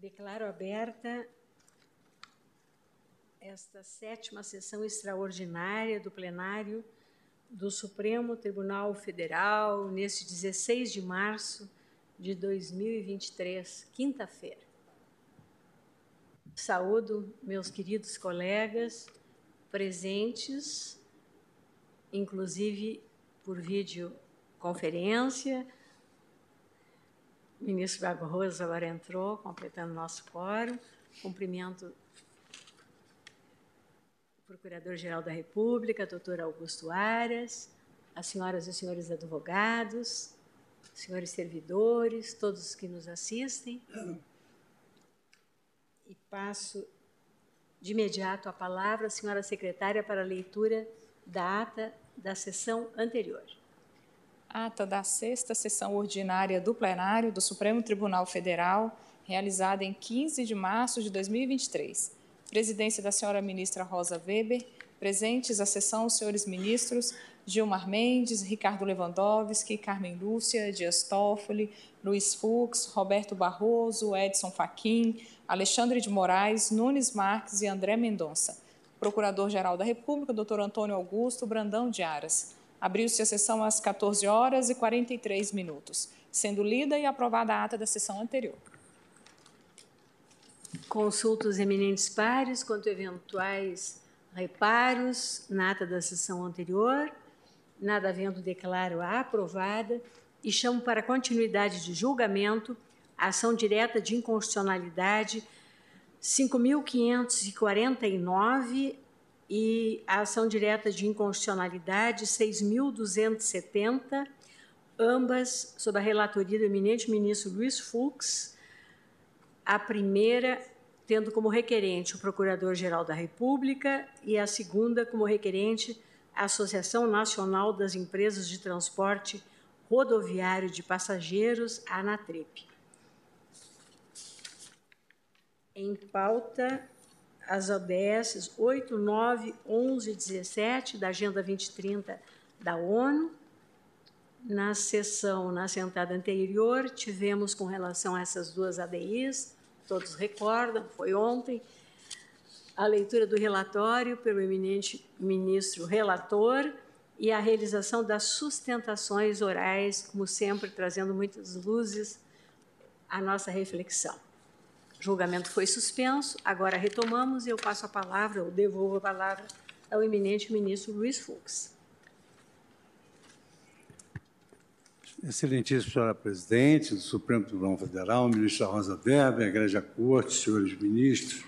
Declaro aberta esta sétima sessão extraordinária do plenário do Supremo Tribunal Federal, neste 16 de março de 2023, quinta-feira. Saúdo meus queridos colegas presentes, inclusive por videoconferência. O ministro Barroso agora entrou, completando nosso quórum. Cumprimento o Procurador-Geral da República, doutor Augusto Aras, as senhoras e senhores advogados, senhores servidores, todos que nos assistem. E passo de imediato a palavra à senhora secretária para a leitura da ata da sessão anterior. Ata da sexta sessão ordinária do plenário do Supremo Tribunal Federal, realizada em 15 de março de 2023. Presidência da senhora ministra Rosa Weber. Presentes à sessão os senhores ministros Gilmar Mendes, Ricardo Lewandowski, Carmen Lúcia, Dias Toffoli, Luiz Fux, Roberto Barroso, Edson Fachin, Alexandre de Moraes, Nunes Marques e André Mendonça. Procurador-Geral da República, doutor Antônio Augusto Brandão de Aras. Abriu-se a sessão às 14 horas e 43 minutos, sendo lida e aprovada a ata da sessão anterior. Consulto os eminentes pares quanto eventuais reparos na ata da sessão anterior. Nada havendo, declaro a aprovada e chamo para continuidade de julgamento a ação direta de inconstitucionalidade 5.549 e a ação direta de inconstitucionalidade 6.270, ambas sob a relatoria do eminente ministro Luiz Fux, a primeira tendo como requerente o Procurador-Geral da República e a segunda como requerente a Associação Nacional das Empresas de Transporte Rodoviário de Passageiros, a ANATREP. Em pauta, as ODS 8, 9, 11 e 17 da Agenda 2030 da ONU. Na sessão, na sentada anterior, tivemos com relação a essas duas ADIs, todos recordam, foi ontem, a leitura do relatório pelo eminente ministro relator e a realização das sustentações orais, como sempre, trazendo muitas luzes à nossa reflexão. O julgamento foi suspenso, agora retomamos e eu passo a palavra, ou devolvo a palavra ao eminente ministro Luiz Fux. Excelentíssima senhora presidente do Supremo Tribunal Federal, ministra Rosa Weber, Igreja Corte, senhores ministros,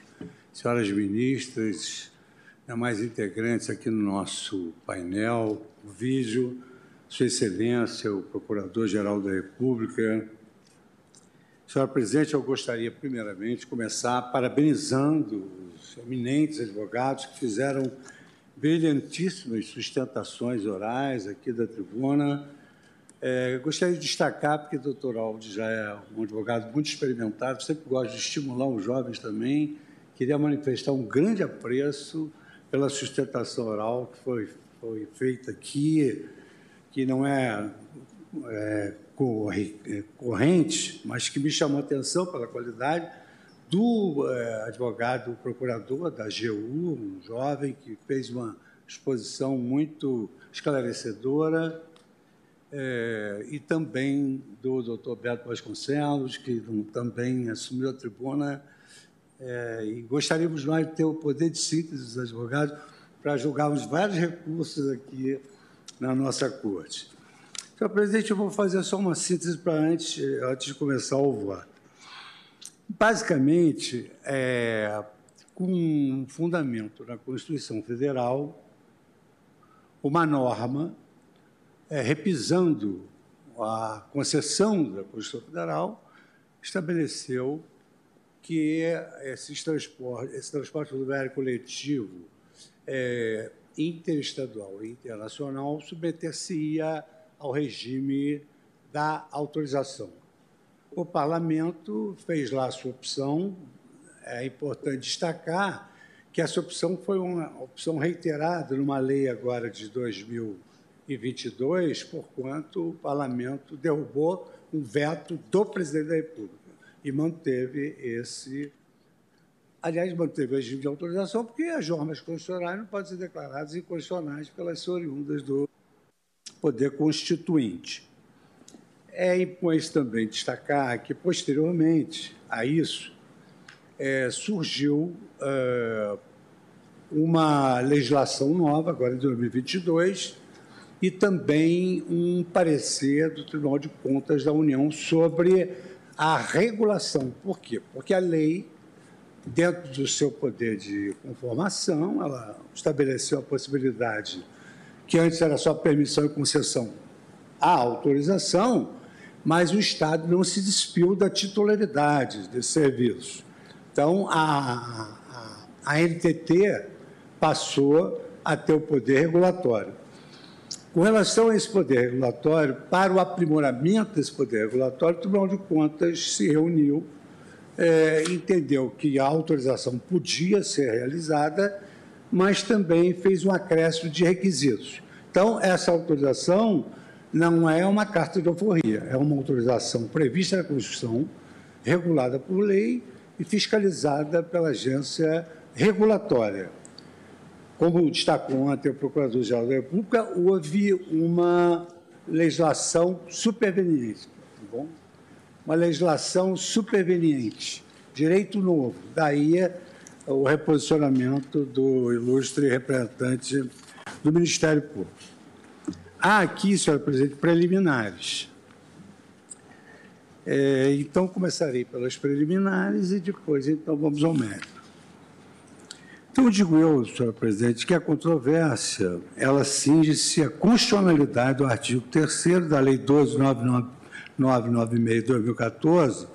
senhoras ministras, demais integrantes aqui no nosso painel, o vídeo, Sua Excelência, o Procurador-Geral da República, Senhora Presidente, eu gostaria, primeiramente, de começar parabenizando os eminentes advogados que fizeram brilhantíssimas sustentações orais aqui da tribuna. É, gostaria de destacar, porque o doutor Aldo já é um advogado muito experimentado, sempre gosta de estimular os jovens também, queria manifestar um grande apreço pela sustentação oral que foi, foi feita aqui, que não é, é é, corrente, mas que me chamou a atenção pela qualidade do é, advogado procurador da AGU, um jovem que fez uma exposição muito esclarecedora, é, e também do doutor Beto Vasconcelos, que também assumiu a tribuna. É, e gostaríamos mais de ter o poder de síntese dos advogados para julgarmos vários recursos aqui na nossa corte. Senhor presidente, eu vou fazer só uma síntese para antes, antes de começar o voto. Basicamente, é, com fundamento na Constituição Federal, uma norma é, repisando a concessão da Constituição Federal, estabeleceu que esses transportes, esse transporte rodoviário coletivo é, interestadual e internacional submeter-se-ia ao regime da autorização. O parlamento fez lá a sua opção. É importante destacar que essa opção foi uma opção reiterada numa lei agora de 2022, porquanto o parlamento derrubou um veto do presidente da República. e manteve esse. Aliás, manteve o regime de autorização, porque as normas constitucionais não podem ser declaradas inconstitucionais pelas oriundas do Poder Constituinte. É importante também destacar que, posteriormente a isso, é, surgiu é, uma legislação nova, agora em 2022, e também um parecer do Tribunal de Contas da União sobre a regulação. Por quê? Porque a lei, dentro do seu poder de conformação, ela estabeleceu a possibilidade, que antes era só permissão e concessão, a autorização, mas o Estado não se despiu da titularidade desse serviço. Então, a, a, a NTT passou a ter o poder regulatório. Com relação a esse poder regulatório, para o aprimoramento desse poder regulatório, o Tribunal de Contas se reuniu, é, entendeu que a autorização podia ser realizada, mas também fez um acréscimo de requisitos. Então, essa autorização não é uma carta de alforria, é uma autorização prevista na Constituição, regulada por lei e fiscalizada pela agência regulatória. Como destacou ontem o Procurador-Geral da República, houve uma legislação superveniente, tá bom? uma legislação superveniente, direito novo. Daí o reposicionamento do ilustre representante do Ministério Público. Há aqui, senhora presidente, preliminares. É, então, começarei pelas preliminares e depois, então, vamos ao mérito. Então, digo eu, senhora presidente, que a controvérsia, ela cinge-se à constitucionalidade do artigo 3 da Lei 12.996 de 2014,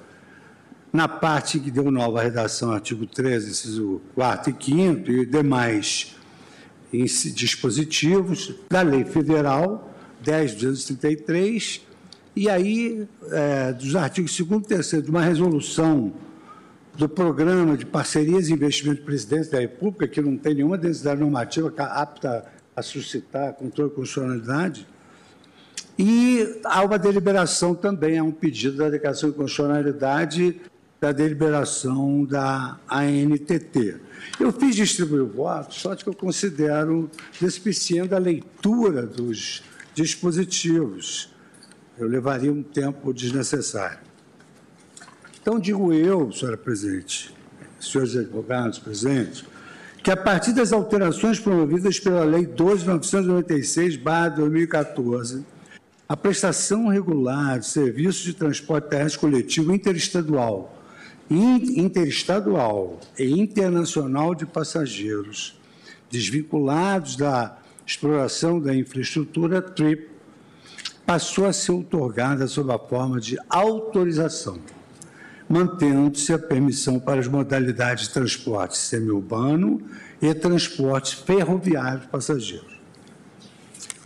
na parte que deu nova redação, artigo 13, inciso 4 e 5 e demais dispositivos da Lei Federal 10.233, e aí, é, dos artigos 2 e 3 de uma resolução do Programa de Parcerias e Investimentos do Presidente da República, que não tem nenhuma densidade normativa apta a suscitar controle de constitucionalidade, e há uma deliberação também, há um pedido da declaração de constitucionalidade da deliberação da ANTT. Eu fiz distribuir o voto, só que eu considero despiciando a leitura dos dispositivos. Eu levaria um tempo desnecessário. Então, digo eu, senhora presidente, senhores advogados presentes, que a partir das alterações promovidas pela Lei 12.996-2014, a prestação regular de serviços de transporte terrestre coletivo interestadual, interestadual e internacional de passageiros desvinculados da exploração da infraestrutura TRIP passou a ser otorgada sob a forma de autorização mantendo-se a permissão para as modalidades de transporte semiurbano e transporte ferroviário de passageiros.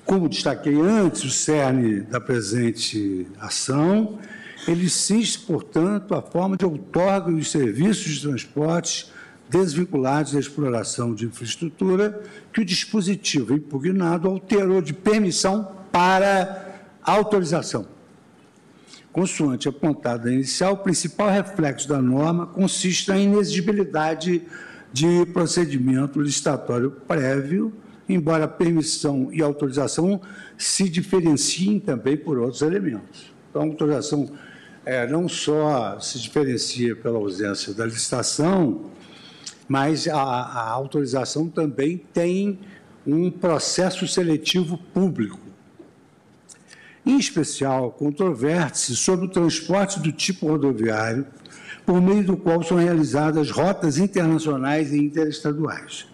Como destaquei antes, o cerne da presente ação, ele insiste, portanto, a forma de outorga dos serviços de transportes desvinculados da exploração de infraestrutura que o dispositivo impugnado alterou de permissão para autorização Consoante apontado inicial, o principal reflexo da norma consiste na inexigibilidade de procedimento licitatório prévio, embora permissão e autorização se diferenciem também por outros elementos. Então, a autorização é, não só se diferencia pela ausência da licitação, mas a, a autorização também tem um processo seletivo público em especial, controverte-se sobre o transporte do tipo rodoviário, por meio do qual são realizadas rotas internacionais e interestaduais.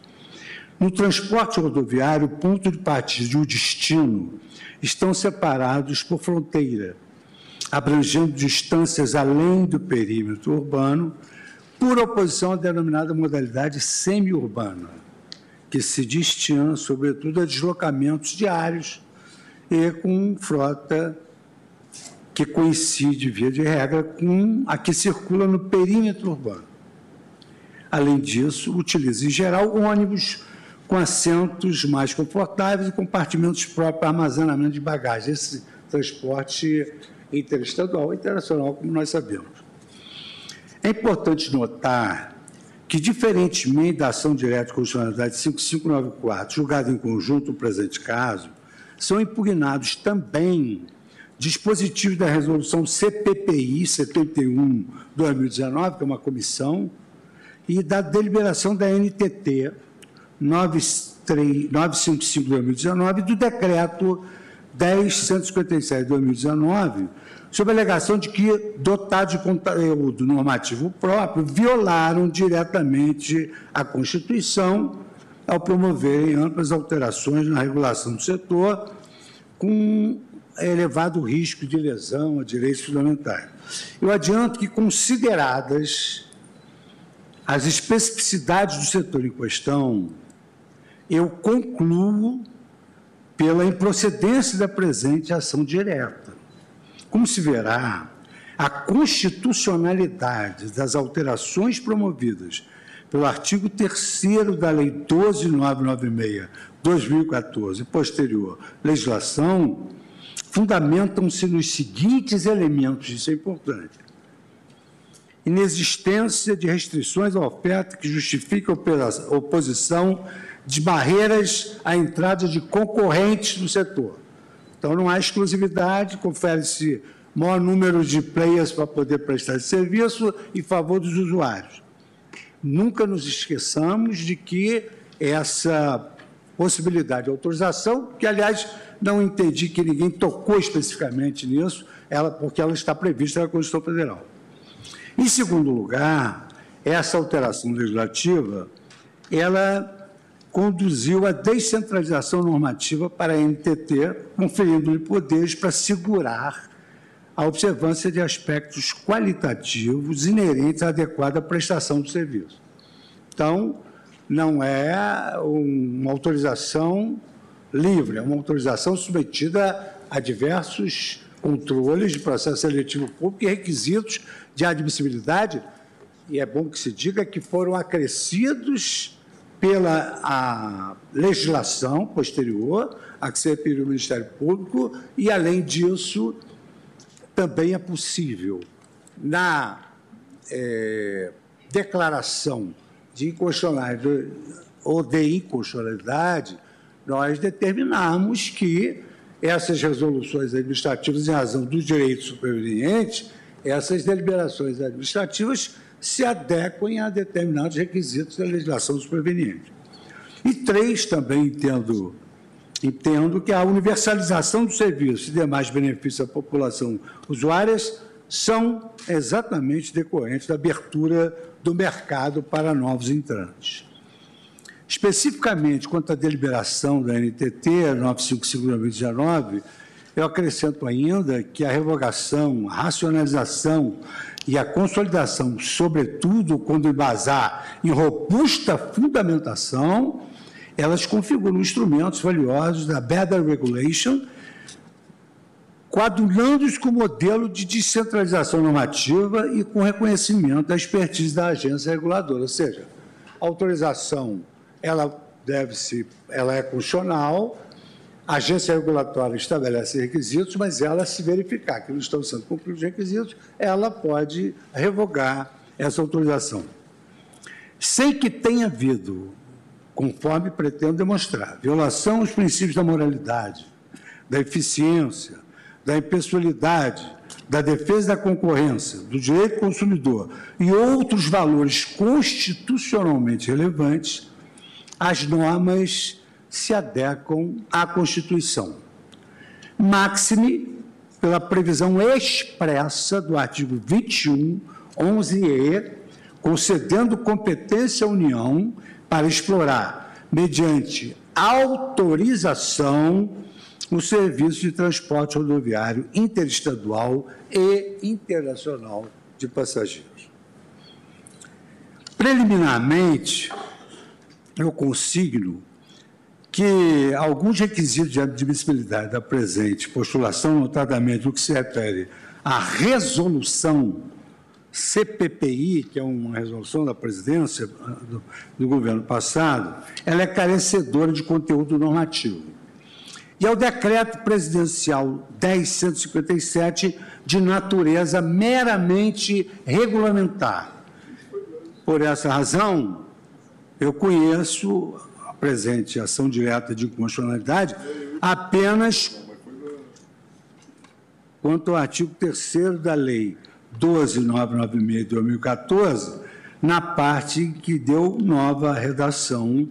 No transporte rodoviário, o ponto de partida e o destino estão separados por fronteira, abrangendo distâncias além do perímetro urbano, por oposição à denominada modalidade semi-urbana, que se destina, sobretudo, a deslocamentos diários e com frota que coincide, via de regra, com a que circula no perímetro urbano. Além disso, utiliza em geral ônibus com assentos mais confortáveis e compartimentos próprios para armazenamento de bagagem. Esse transporte interestadual e internacional, como nós sabemos. É importante notar que, diferentemente da ação direta de constitucionalidade 5594, julgada em conjunto no presente caso, são impugnados também dispositivos da resolução CPPI 71/2019, que é uma comissão, e da deliberação da NTT 955/2019 e do decreto 10.157/2019, sob a alegação de que, dotados de conteúdo normativo próprio, violaram diretamente a Constituição ao promoverem amplas alterações na regulação do setor, com elevado risco de lesão a direitos fundamentais. Eu adianto que, consideradas as especificidades do setor em questão, eu concluo pela improcedência da presente ação direta. Como se verá, a constitucionalidade das alterações promovidas pelo artigo 3 da Lei 12996, 2014, e posterior legislação, fundamentam-se nos seguintes elementos, isso é importante. Inexistência de restrições à oferta que justifiquem a oposição de barreiras à entrada de concorrentes no setor. Então, não há exclusividade, confere-se maior número de players para poder prestar esse serviço em favor dos usuários. Nunca nos esqueçamos de que essa possibilidade de autorização, que, aliás, não entendi que ninguém tocou especificamente nisso, ela, porque ela está prevista na Constituição Federal. Em segundo lugar, essa alteração legislativa, ela conduziu à descentralização normativa para a NTT, conferindo-lhe poderes para segurar a observância de aspectos qualitativos inerentes à adequada prestação do serviço. Então, não é uma autorização livre, é uma autorização submetida a diversos controles de processo seletivo público e requisitos de admissibilidade, e é bom que se diga que foram acrescidos pela a legislação posterior a que se referiu o Ministério Público, e, além disso, também é possível, na é, declaração de inconstitucionalidade ou de inconstitucionalidade, nós determinamos que essas resoluções administrativas, em razão dos direitos supervenientes, essas deliberações administrativas se adequem a determinados requisitos da legislação superveniente. E três, também entendo, entendo que a universalização do serviço e demais benefícios à população usuárias são exatamente decorrentes da abertura do mercado para novos entrantes. Especificamente quanto à deliberação da NTT 955-2019, eu acrescento ainda que a revogação, a racionalização e a consolidação, sobretudo quando embasar em robusta fundamentação, elas configuram instrumentos valiosos da Better Regulation, coadunando-os com o modelo de descentralização normativa e com reconhecimento da expertise da agência reguladora, ou seja, a autorização ela deve se, ela é constitucional, a agência regulatória estabelece requisitos, mas ela, se verificar que não estão sendo cumpridos os requisitos, ela pode revogar essa autorização. Sem que tenha havido, conforme pretendo demonstrar, violação aos princípios da moralidade, da eficiência, da impessoalidade, da defesa da concorrência, do direito do consumidor e outros valores constitucionalmente relevantes, as normas se adequam à Constituição. Máxime pela previsão expressa do artigo 21, 11e, concedendo competência à União para explorar, mediante autorização, o serviço de transporte rodoviário interestadual e internacional de passageiros. Preliminarmente, eu consigno que alguns requisitos de admissibilidade da presente postulação, notadamente no que se refere à resolução CPPI, que é uma resolução da presidência do, do governo passado, ela é carecedora de conteúdo normativo. E ao decreto presidencial 1057, de natureza meramente regulamentar, Por essa razão, eu conheço presente ação direta de inconstitucionalidade apenas quanto ao artigo 3 da Lei 12.996 de 2014, na parte que deu nova redação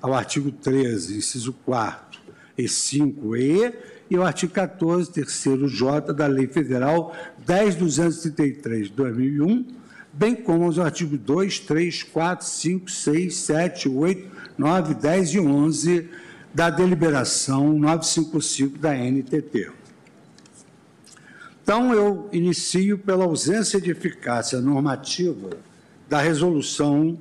ao artigo 13, inciso 4 e 5E, e o artigo 14, terceiro J da Lei Federal 10.233 de 2001, bem como os artigos 2, 3, 4, 5, 6, 7, 8, 9, 10 e 11 da deliberação 955 da NTT. Então, eu inicio pela ausência de eficácia normativa da resolução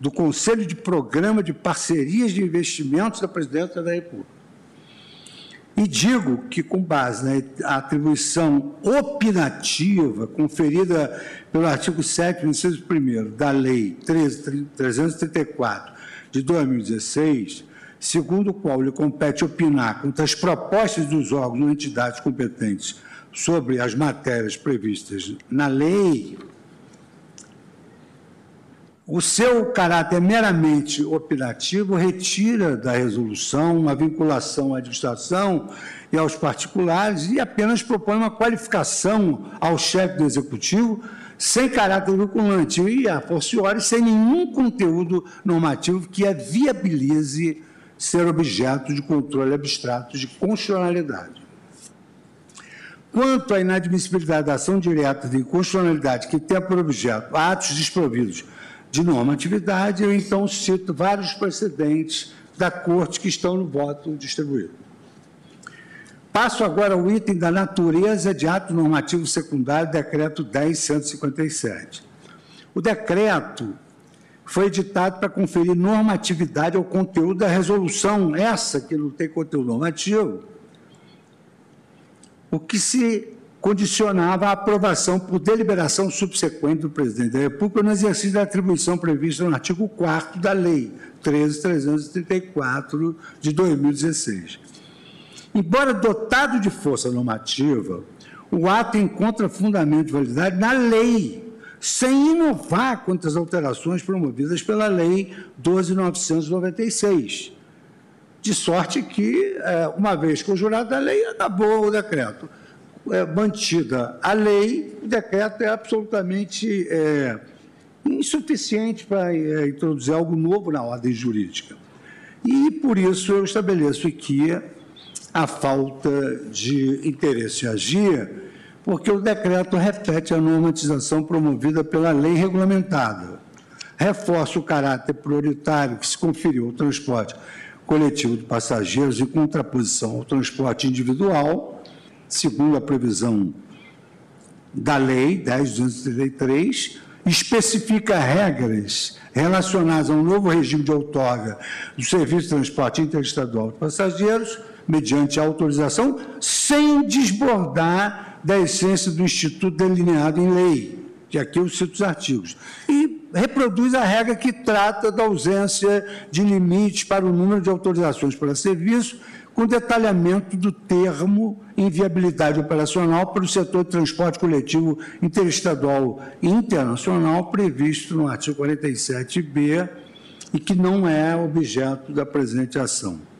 do Conselho de Programa de Parcerias de Investimentos da Presidência da República. E digo que, com base na atribuição opinativa conferida pelo artigo 7, inciso 1 da Lei 334 de 2016, segundo o qual lhe compete opinar contra as propostas dos órgãos ou entidades competentes sobre as matérias previstas na lei, o seu caráter meramente opinativo retira da resolução a vinculação à administração e aos particulares e apenas propõe uma qualificação ao chefe do executivo sem caráter vinculante e, a forciori, sem nenhum conteúdo normativo que a viabilize ser objeto de controle abstrato de constitucionalidade. Quanto à inadmissibilidade da ação direta de inconstitucionalidade que tem por objeto atos desprovidos de normatividade, eu então cito vários precedentes da Corte que estão no voto distribuído. Passo agora ao item da natureza de ato normativo secundário, decreto 10.157. O decreto foi editado para conferir normatividade ao conteúdo da resolução, essa que não tem conteúdo normativo, o que se condicionava a aprovação por deliberação subsequente do presidente da República no exercício da atribuição prevista no artigo 4 da Lei 13.334 de 2016. Embora dotado de força normativa, o ato encontra fundamento de validade na lei, sem inovar quanto às alterações promovidas pela Lei 12.996 de sorte que, é, uma vez conjurada a lei, acabou o decreto. É, mantida a lei, o decreto é absolutamente é, insuficiente para é, introduzir algo novo na ordem jurídica. E, por isso, eu estabeleço aqui a falta de interesse em agir, porque o decreto repete a normatização promovida pela lei regulamentada, reforça o caráter prioritário que se conferiu ao transporte coletivo de passageiros em contraposição ao transporte individual, segundo a previsão da Lei 10.233, especifica regras relacionadas ao novo regime de outorga do Serviço de Transporte Interestadual de Passageiros, mediante autorização, sem desbordar da essência do Instituto delineado em lei, que aqui eu cito os artigos. E reproduz a regra que trata da ausência de limites para o número de autorizações para serviço, com detalhamento do termo inviabilidade operacional para o setor de transporte coletivo interestadual e internacional previsto no artigo 47b e que não é objeto da presente ação.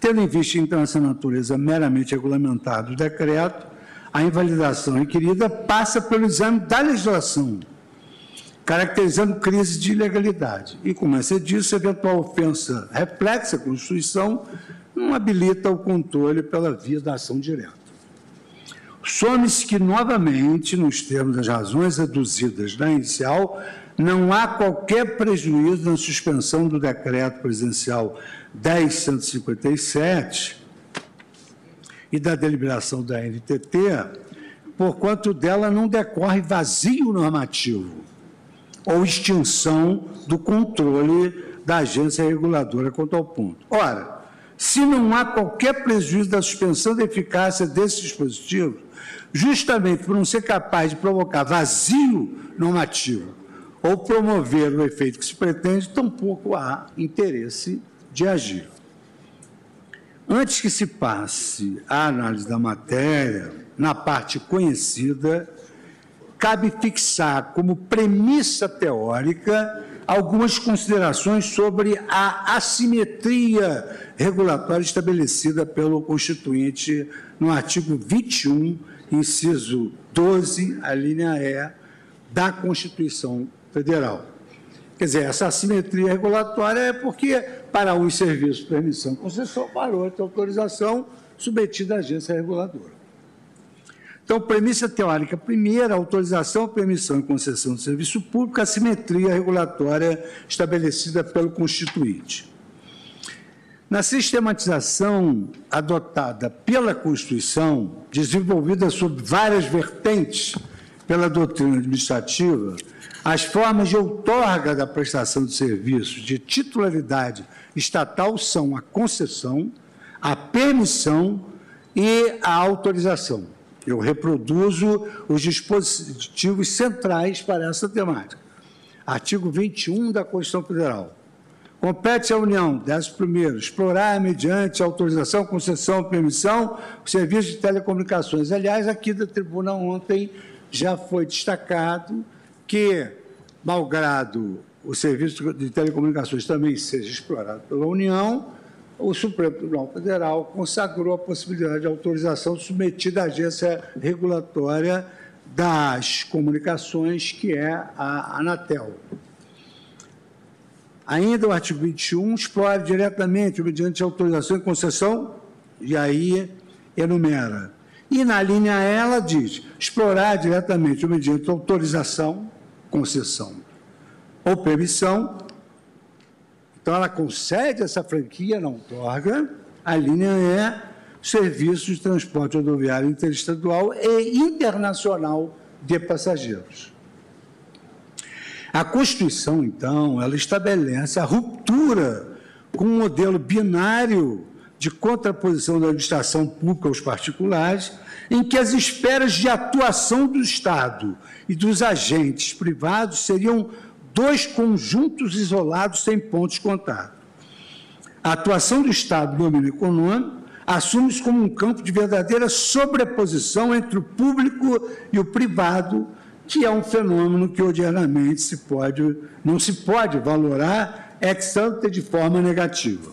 Tendo em vista, então, essa natureza meramente regulamentada do decreto, a invalidação requerida passa pelo exame da legislação, caracterizando crise de ilegalidade. E, como é disso, eventual ofensa reflexa à Constituição não habilita o controle pela via da ação direta. Some-se que, novamente, nos termos das razões reduzidas na inicial, não há qualquer prejuízo na suspensão do decreto presidencial 10.157 e da deliberação da NTT, porquanto dela não decorre vazio normativo ou extinção do controle da agência reguladora quanto ao ponto. Ora, se não há qualquer prejuízo da suspensão da eficácia desses dispositivos, justamente por não ser capaz de provocar vazio normativo ou promover o efeito que se pretende, tampouco há interesse de agir. Antes que se passe a análise da matéria, na parte conhecida, cabe fixar como premissa teórica algumas considerações sobre a assimetria regulatória estabelecida pelo Constituinte no artigo 21, inciso 12, a linha E, da Constituição Federal. Quer dizer, essa assimetria regulatória é porque, para uns serviços, permissão e concessão, para outros, autorização submetida à agência reguladora. Então, premissa teórica primeira, autorização, permissão e concessão de serviço público, assimetria regulatória estabelecida pelo Constituinte. Na sistematização adotada pela Constituição, desenvolvida sob várias vertentes pela doutrina administrativa, as formas de outorga da prestação de serviços de titularidade estatal são a concessão, a permissão e a autorização. Eu reproduzo os dispositivos centrais para essa temática. Artigo 21 da Constituição Federal. Compete à União, décimo primeiro, explorar, mediante autorização, concessão, permissão, o serviço de telecomunicações. Aliás, aqui da tribuna ontem já foi destacado que, malgrado o serviço de telecomunicações também seja explorado pela União, o Supremo Tribunal Federal consagrou a possibilidade de autorização submetida à agência regulatória das comunicações, que é a Anatel. Ainda o artigo 21 explora diretamente, mediante autorização e concessão, e aí enumera. E na linha ela diz: explorar diretamente, mediante autorização, concessão ou permissão. Então ela concede essa franquia, não otorga. A linha é serviços de transporte rodoviário interestadual e internacional de passageiros. A Constituição, então, ela estabelece a ruptura com um modelo binário de contraposição da administração pública aos particulares, em que as esferas de atuação do Estado e dos agentes privados seriam dois conjuntos isolados sem pontos contados. A atuação do Estado no domínio econômico assume-se como um campo de verdadeira sobreposição entre o público e o privado, que é um fenômeno que odiernamente se pode, não se pode valorar ex ante de forma negativa.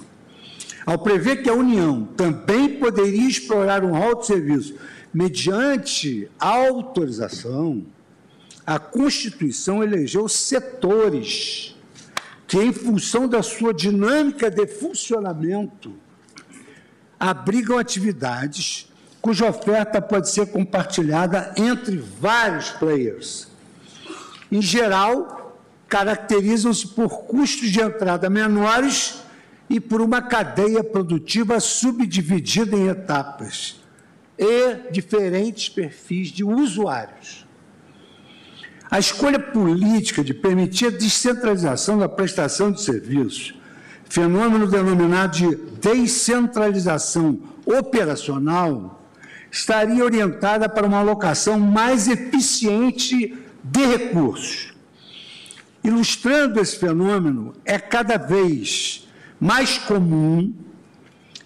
Ao prever que a União também poderia explorar um rol de serviço mediante autorização, a Constituição elegeu setores que, em função da sua dinâmica de funcionamento, abrigam atividades cuja oferta pode ser compartilhada entre vários players. Em geral, caracterizam-se por custos de entrada menores e por uma cadeia produtiva subdividida em etapas e diferentes perfis de usuários. A escolha política de permitir a descentralização da prestação de serviços, fenômeno denominado de descentralização operacional, estaria orientada para uma alocação mais eficiente de recursos. Ilustrando esse fenômeno, é cada vez mais comum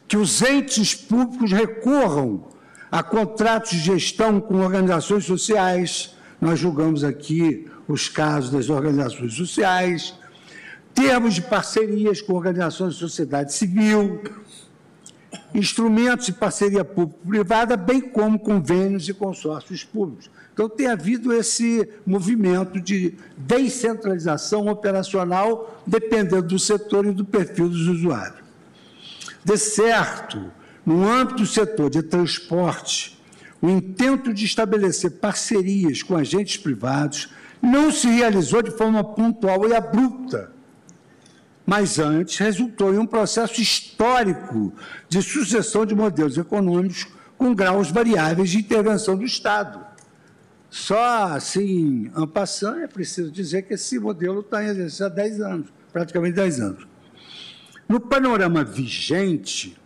que os entes públicos recorram a contratos de gestão com organizações sociais, nós julgamos aqui os casos das organizações sociais, termos de parcerias com organizações de sociedade civil, instrumentos de parceria público-privada, bem como convênios e consórcios públicos. Então, tem havido esse movimento de descentralização operacional, dependendo do setor e do perfil dos usuários. De certo, no âmbito do setor de transporte, o intento de estabelecer parcerias com agentes privados não se realizou de forma pontual e abrupta mas antes resultou em um processo histórico de sucessão de modelos econômicos com graus variáveis de intervenção do Estado. Só assim, en passant, é preciso dizer que esse modelo está em exercício há 10 anos, praticamente 10 anos. No panorama vigente,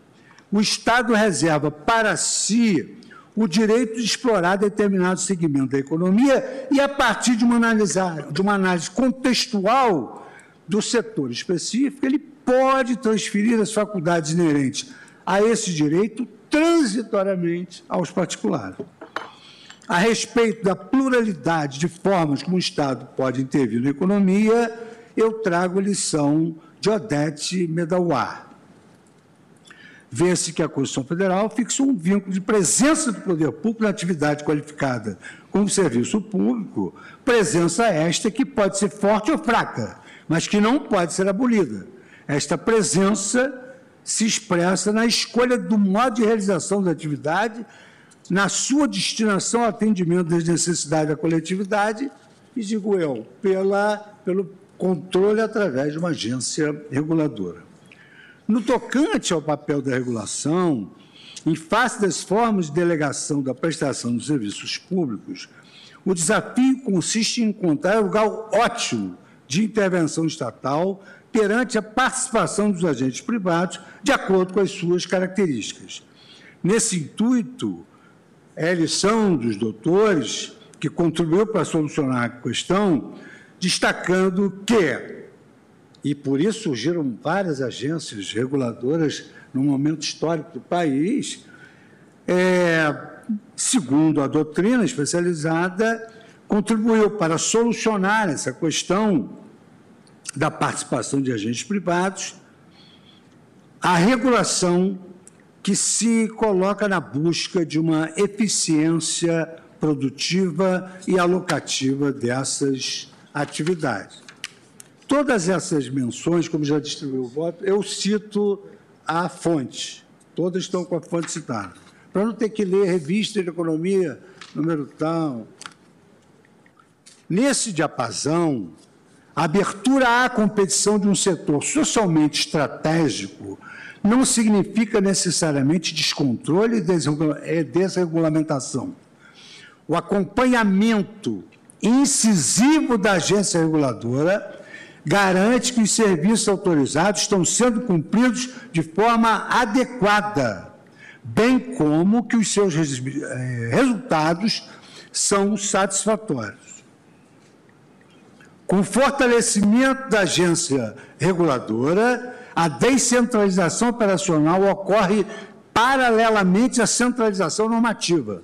o Estado reserva para si o direito de explorar determinado segmento da economia e, a partir de uma análise, de uma análise contextual do setor específico, ele pode transferir as faculdades inerentes a esse direito transitoriamente aos particulares. a respeito da pluralidade de formas como o Estado pode intervir na economia, eu trago a lição de Odete Medawar. Vê-se que a Constituição Federal fixa um vínculo de presença do poder público na atividade qualificada como serviço público, presença esta que pode ser forte ou fraca, mas que não pode ser abolida. Esta presença se expressa na escolha do modo de realização da atividade, na sua destinação ao atendimento das necessidades da coletividade e, digo eu, pela, pelo controle através de uma agência reguladora. No tocante ao papel da regulação, em face das formas de delegação da prestação dos serviços públicos, o desafio consiste em encontrar um lugar ótimo de intervenção estatal perante a participação dos agentes privados, de acordo com as suas características. Nesse intuito, é a lição dos doutores que contribuiu para solucionar a questão, destacando que e por isso surgiram várias agências reguladoras no momento histórico do país. É, segundo a doutrina especializada, contribuiu para solucionar essa questão da participação de agentes privados, a regulação que se coloca na busca de uma eficiência produtiva e alocativa dessas atividades. Todas essas menções, como já distribuiu o voto, eu cito a fonte. Todas estão com a fonte citada. Para não ter que ler revista de economia, número tal. Nesse diapasão, a abertura à competição de um setor socialmente estratégico não significa necessariamente descontrole e desregulamentação. O acompanhamento incisivo da agência reguladora garante que os serviços autorizados estão sendo cumpridos de forma adequada, bem como que os seus eh, resultados são satisfatórios. Com o fortalecimento da agência reguladora, a descentralização operacional ocorre paralelamente à centralização normativa,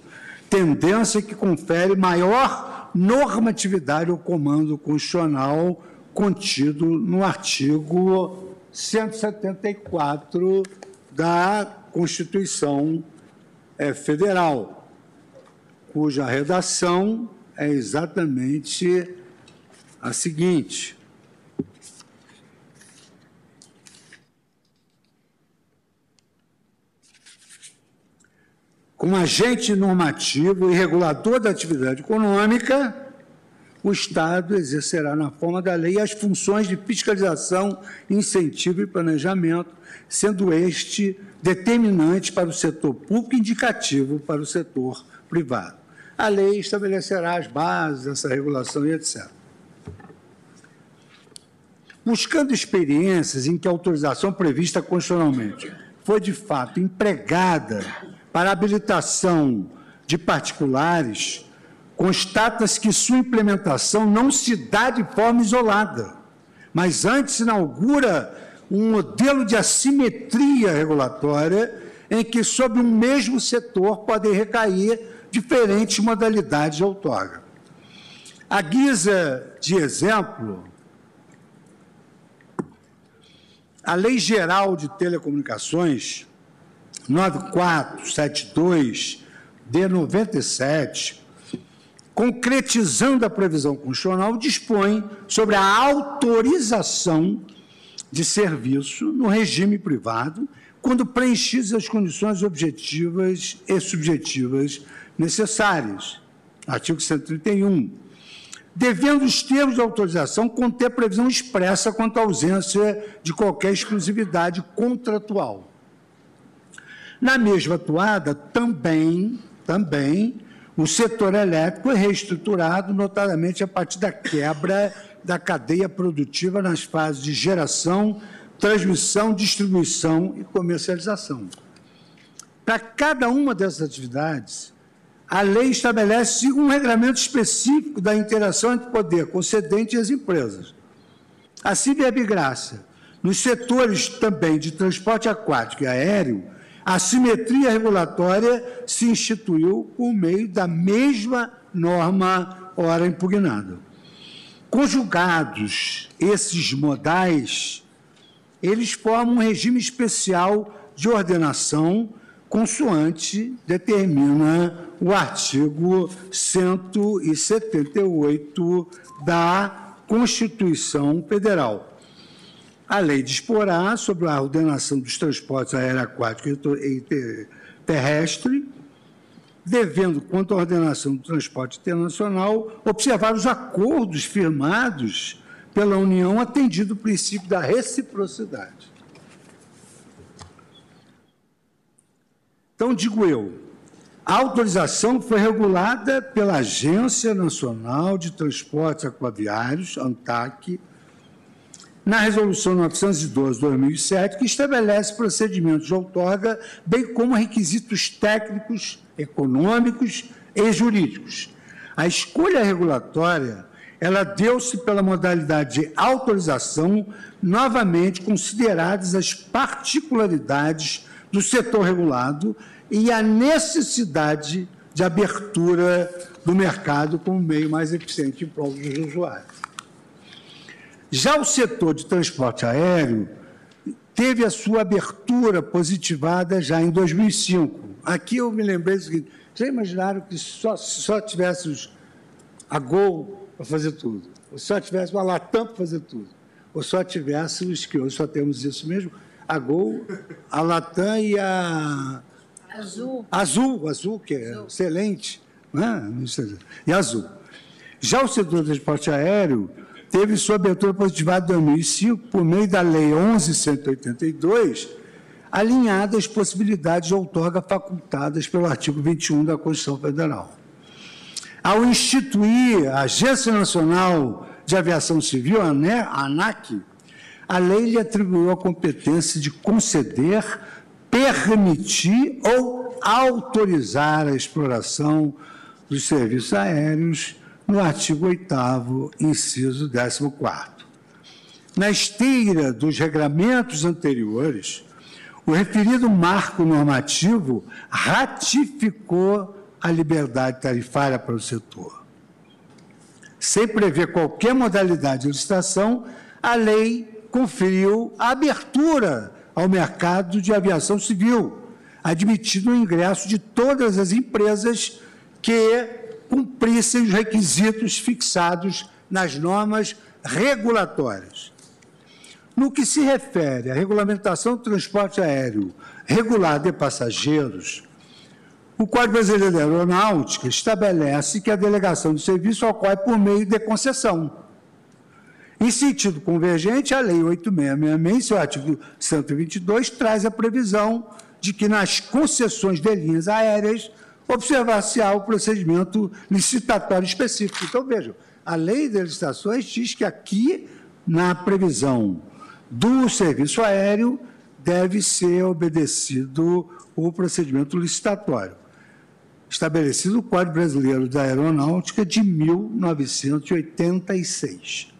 tendência que confere maior normatividade ao comando constitucional contido no artigo 174 da Constituição eh, Federal, cuja redação é exatamente a seguinte: como agente normativo e regulador da atividade econômica, o Estado exercerá na forma da lei as funções de fiscalização, incentivo e planejamento, sendo este determinante para o setor público e indicativo para o setor privado. A lei estabelecerá as bases dessa regulação e etc. Buscando experiências em que a autorização prevista constitucionalmente foi de fato empregada para habilitação de particulares, constata-se que sua implementação não se dá de forma isolada, mas antes inaugura um modelo de assimetria regulatória em que, sobre um mesmo setor, podem recair diferentes modalidades de outorga. A guisa de exemplo, a Lei Geral de Telecomunicações 9472 de 97 concretizando a previsão constitucional, dispõe sobre a autorização de serviço no regime privado, quando preenchidas as condições objetivas e subjetivas necessárias. Artigo 131. Devendo os termos de autorização conter previsão expressa quanto à ausência de qualquer exclusividade contratual. Na mesma atuada, também, também o setor elétrico é reestruturado, notadamente a partir da quebra da cadeia produtiva nas fases de geração, transmissão, distribuição e comercialização. Para cada uma dessas atividades, a lei estabelece um regramento específico da interação entre o poder concedente e as empresas. Assim, Graça, nos setores também de transporte aquático e aéreo, a simetria regulatória se instituiu por meio da mesma norma ora impugnada. Conjugados esses modais, eles formam um regime especial de ordenação consoante determina o artigo 178 da Constituição Federal. A lei disporá sobre a ordenação dos transportes aéreo, aquático e terrestre, devendo, quanto à ordenação do transporte internacional, observar os acordos firmados pela União, atendido o princípio da reciprocidade. Então, digo eu, a autorização foi regulada pela Agência Nacional de Transportes Aquaviários, ANTAC, na Resolução 912-2007, que estabelece procedimentos de outorga, bem como requisitos técnicos, econômicos e jurídicos. A escolha regulatória ela deu-se pela modalidade de autorização, novamente consideradas as particularidades do setor regulado e a necessidade de abertura do mercado como meio mais eficiente em prol dos usuários. Já o setor de transporte aéreo teve a sua abertura positivada já em 2005. Aqui eu me lembrei do seguinte: já imaginaram que só, só tivéssemos a Gol para fazer tudo, ou só tivéssemos a Latam para fazer tudo, ou só tivéssemos, que hoje só temos isso mesmo, a Gol, a Latam e a. Azul. Azul, Azul, que é azul. excelente. Né? E Azul. Já o setor do transporte aéreo teve sua abertura positivada em 2005 por meio da Lei 11.182, alinhada às possibilidades de outorga facultadas pelo artigo 21 da Constituição Federal. Ao instituir a Agência Nacional de Aviação Civil, a ANAC, a lei lhe atribuiu a competência de conceder, permitir ou autorizar a exploração dos serviços aéreos no artigo 8 inciso 14 Na esteira dos regramentos anteriores, o referido marco normativo ratificou a liberdade tarifária para o setor. Sem prever qualquer modalidade de licitação, a lei conferiu a abertura ao mercado de aviação civil, admitindo o ingresso de todas as empresas que cumprissem os requisitos fixados nas normas regulatórias. No que se refere à regulamentação do transporte aéreo regular de passageiros, o Código Brasileiro da Aeronáutica estabelece que a delegação de serviço ocorre por meio de concessão em sentido convergente, a Lei 8666, em seu artigo 122, traz a previsão de que nas concessões de linhas aéreas observar-se-á o procedimento licitatório específico. Então, vejam, a lei de licitações diz que aqui, na previsão do serviço aéreo, deve ser obedecido o procedimento licitatório, estabelecido no Código Brasileiro da Aeronáutica de 1986.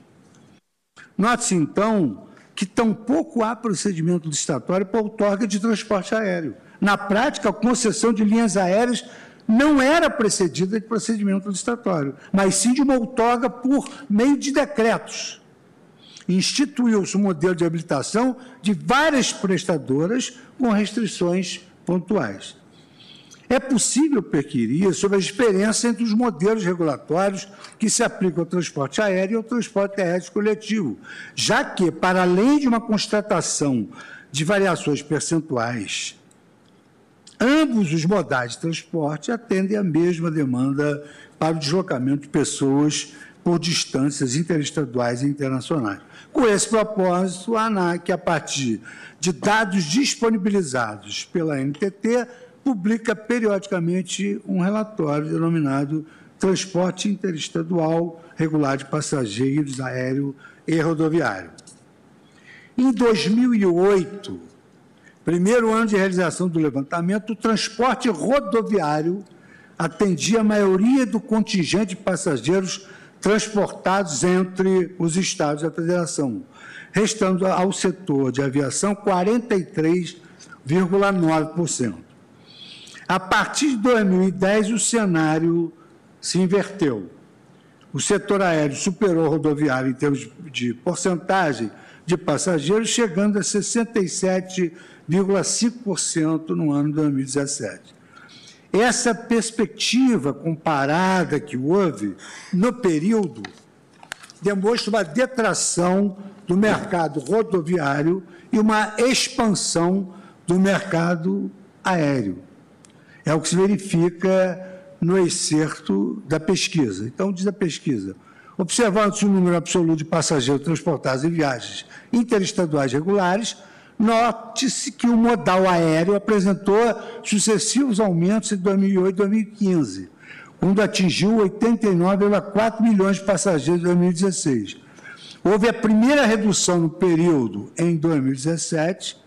Note-se, então, que tampouco há procedimento licitatório para outorga de transporte aéreo. Na prática, a concessão de linhas aéreas não era precedida de procedimento licitatório, mas sim de uma outorga por meio de decretos. Instituiu-se um modelo de habilitação de várias prestadoras com restrições pontuais. É possível perquirir sobre a diferença entre os modelos regulatórios que se aplicam ao transporte aéreo e ao transporte terrestre coletivo, já que, para além de uma constatação de variações percentuais, ambos os modais de transporte atendem à mesma demanda para o deslocamento de pessoas por distâncias interestaduais e internacionais. Com esse propósito, a ANAC, a partir de dados disponibilizados pela NTT, publica periodicamente um relatório denominado Transporte Interestadual Regular de Passageiros Aéreo e Rodoviário. Em 2008, primeiro ano de realização do levantamento, o transporte rodoviário atendia a maioria do contingente de passageiros transportados entre os estados da federação, restando ao setor de aviação 43 0,9%. A partir de 2010, o cenário se inverteu. O setor aéreo superou o rodoviário em termos de porcentagem de passageiros, chegando a 67,5% no ano de 2017. Essa perspectiva comparada que houve no período demonstra uma detração do mercado rodoviário e uma expansão do mercado aéreo. É o que se verifica no excerto da pesquisa. Então, diz a pesquisa: observando-se o número absoluto de passageiros transportados em viagens interestaduais regulares, note-se que o modal aéreo apresentou sucessivos aumentos em 2008 e 2015, quando atingiu 89,4 milhões de passageiros em 2016. Houve a primeira redução no período em 2017,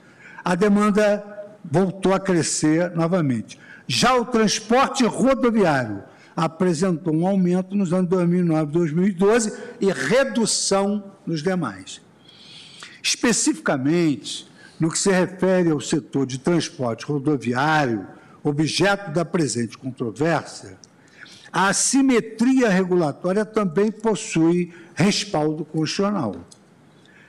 a demanda voltou a crescer novamente. Já o transporte rodoviário apresentou um aumento nos anos 2009 e 2012 e redução nos demais. Especificamente, no que se refere ao setor de transporte rodoviário, objeto da presente controvérsia, a assimetria regulatória também possui respaldo constitucional.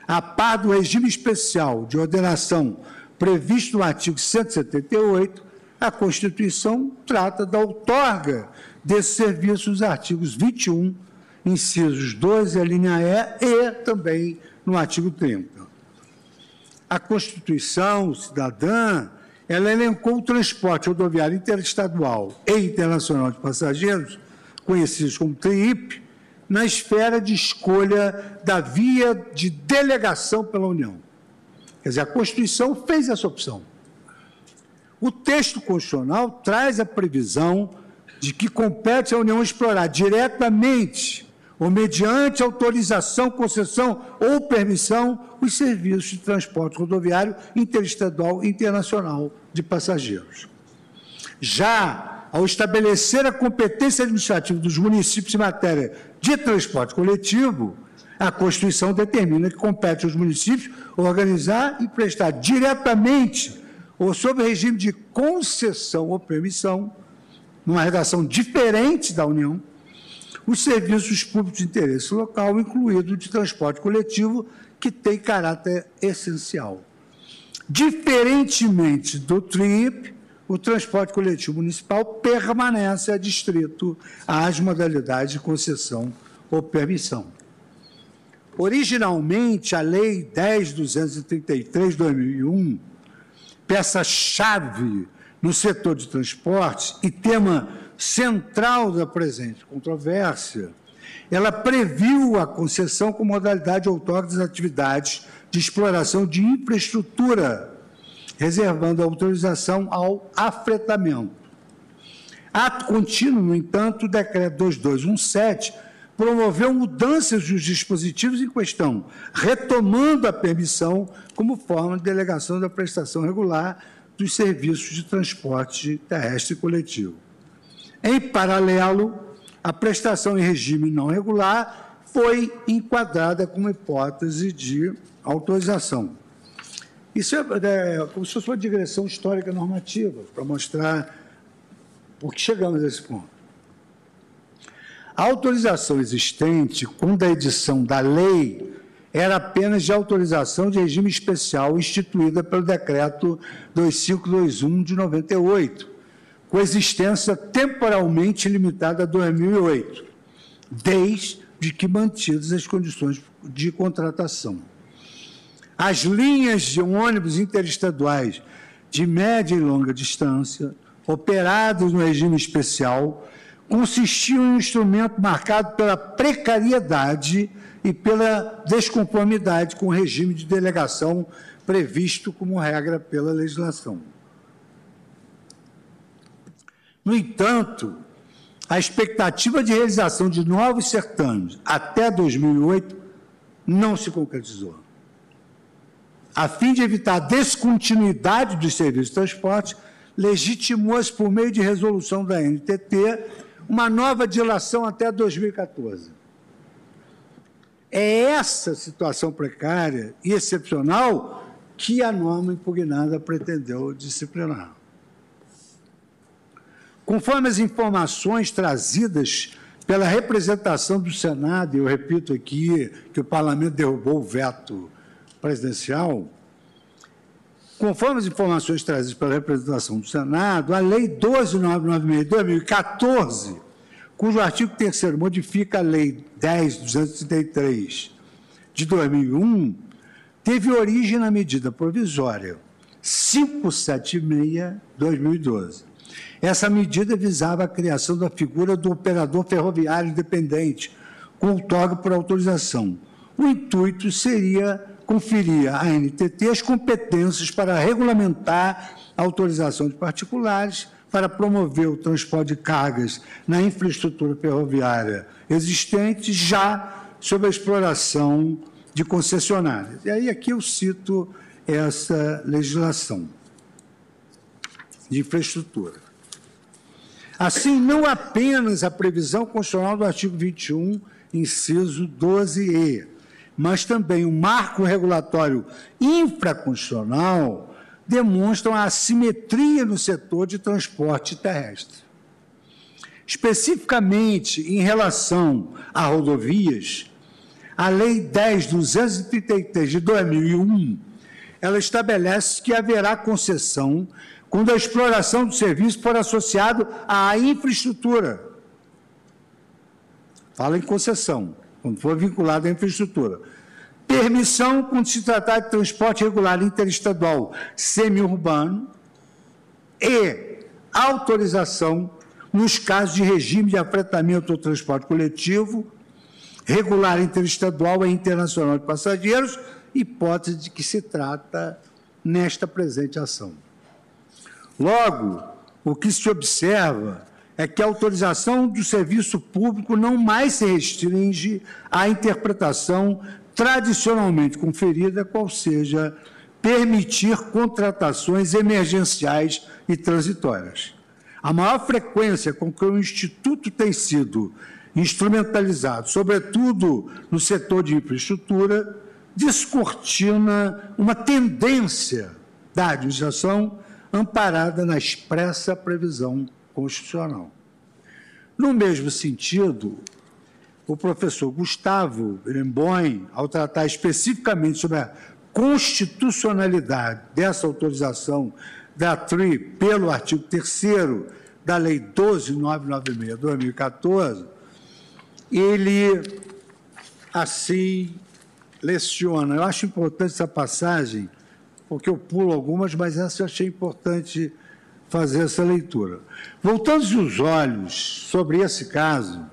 A par do regime especial de ordenação previsto no artigo 178, a Constituição trata da outorga desses serviços nos artigos 21, incisos 12, a linha E, e também no artigo 30. A Constituição cidadã, ela elencou o transporte rodoviário interestadual e internacional de passageiros, conhecidos como TRIP, na esfera de escolha da via de delegação pela União. Quer dizer, a Constituição fez essa opção. O texto constitucional traz a previsão de que compete à União explorar diretamente ou mediante autorização, concessão ou permissão os serviços de transporte rodoviário interestadual e internacional de passageiros. Já ao estabelecer a competência administrativa dos municípios em matéria de transporte coletivo, a Constituição determina que compete aos municípios organizar e prestar diretamente ou sob regime de concessão ou permissão, numa redação diferente da União, os serviços públicos de interesse local, incluído de transporte coletivo, que tem caráter essencial. Diferentemente do TRIP, o transporte coletivo municipal permanece adstrito às modalidades de concessão ou permissão. Originalmente, a Lei 10.233 de 2001 peça-chave no setor de transportes e tema central da presente controvérsia, ela previu a concessão com modalidade outorga das atividades de exploração de infraestrutura, reservando a autorização ao afretamento. Ato contínuo, no entanto, o decreto 2217 promoveu mudanças dos dispositivos em questão, retomando a permissão como forma de delegação da prestação regular dos serviços de transporte terrestre coletivo. Em paralelo, a prestação em regime não regular foi enquadrada como hipótese de autorização. Isso é, é como se fosse uma digressão histórica normativa, para mostrar por que chegamos a esse ponto. A autorização existente, quando a edição da lei, era apenas de autorização de regime especial instituída pelo Decreto 2521 de 98, com existência temporalmente limitada a 2008, desde que mantidas as condições de contratação. As linhas de ônibus interestaduais de média e longa distância, operadas no regime especial, consistia em um instrumento marcado pela precariedade e pela desconformidade com o regime de delegação previsto como regra pela legislação. No entanto, a expectativa de realização de novos certames até 2008 não se concretizou. A fim de evitar a descontinuidade dos serviços de transporte, legitimou-se por meio de resolução da NTT uma nova dilação até 2014. É essa situação precária e excepcional que a norma impugnada pretendeu disciplinar. Conforme as informações trazidas pela representação do Senado, eu repito aqui que o parlamento derrubou o veto presidencial, conforme as informações trazidas pela representação do Senado, a Lei 12.996 de 2014, cujo artigo 3 modifica a Lei 10.233 de 2001, teve origem na medida provisória 576-2012. Essa medida visava a criação da figura do operador ferroviário independente, com outorga por autorização. O intuito seria conferir à NTT as competências para regulamentar a autorização de particulares, para promover o transporte de cargas na infraestrutura ferroviária existente, já sob a exploração de concessionárias. E aí aqui eu cito essa legislação de infraestrutura. Assim, não apenas a previsão constitucional do artigo 21, inciso 12e, mas também o marco regulatório infraconstitucional demonstram a assimetria no setor de transporte terrestre. Especificamente em relação a rodovias, a Lei 10.233 de 2001, ela estabelece que haverá concessão quando a exploração do serviço for associado à infraestrutura. Fala em concessão, quando for vinculado à infraestrutura. Permissão quando se tratar de transporte regular interestadual semiurbano e autorização nos casos de regime de afretamento ou transporte coletivo regular interestadual e internacional de passageiros, hipótese de que se trata nesta presente ação. Logo, o que se observa é que a autorização do serviço público não mais se restringe à interpretação tradicionalmente conferida, qual seja permitir contratações emergenciais e transitórias. A maior frequência com que o Instituto tem sido instrumentalizado, sobretudo no setor de infraestrutura, descortina uma tendência da administração amparada na expressa previsão constitucional. No mesmo sentido, o professor Gustavo Iremboim, ao tratar especificamente sobre a constitucionalidade dessa autorização da TRI pelo artigo 3 da Lei 12.996 de 2014, ele assim leciona. Eu acho importante essa passagem, porque eu pulo algumas, mas essa eu achei importante fazer essa leitura. Voltando os olhos sobre esse caso,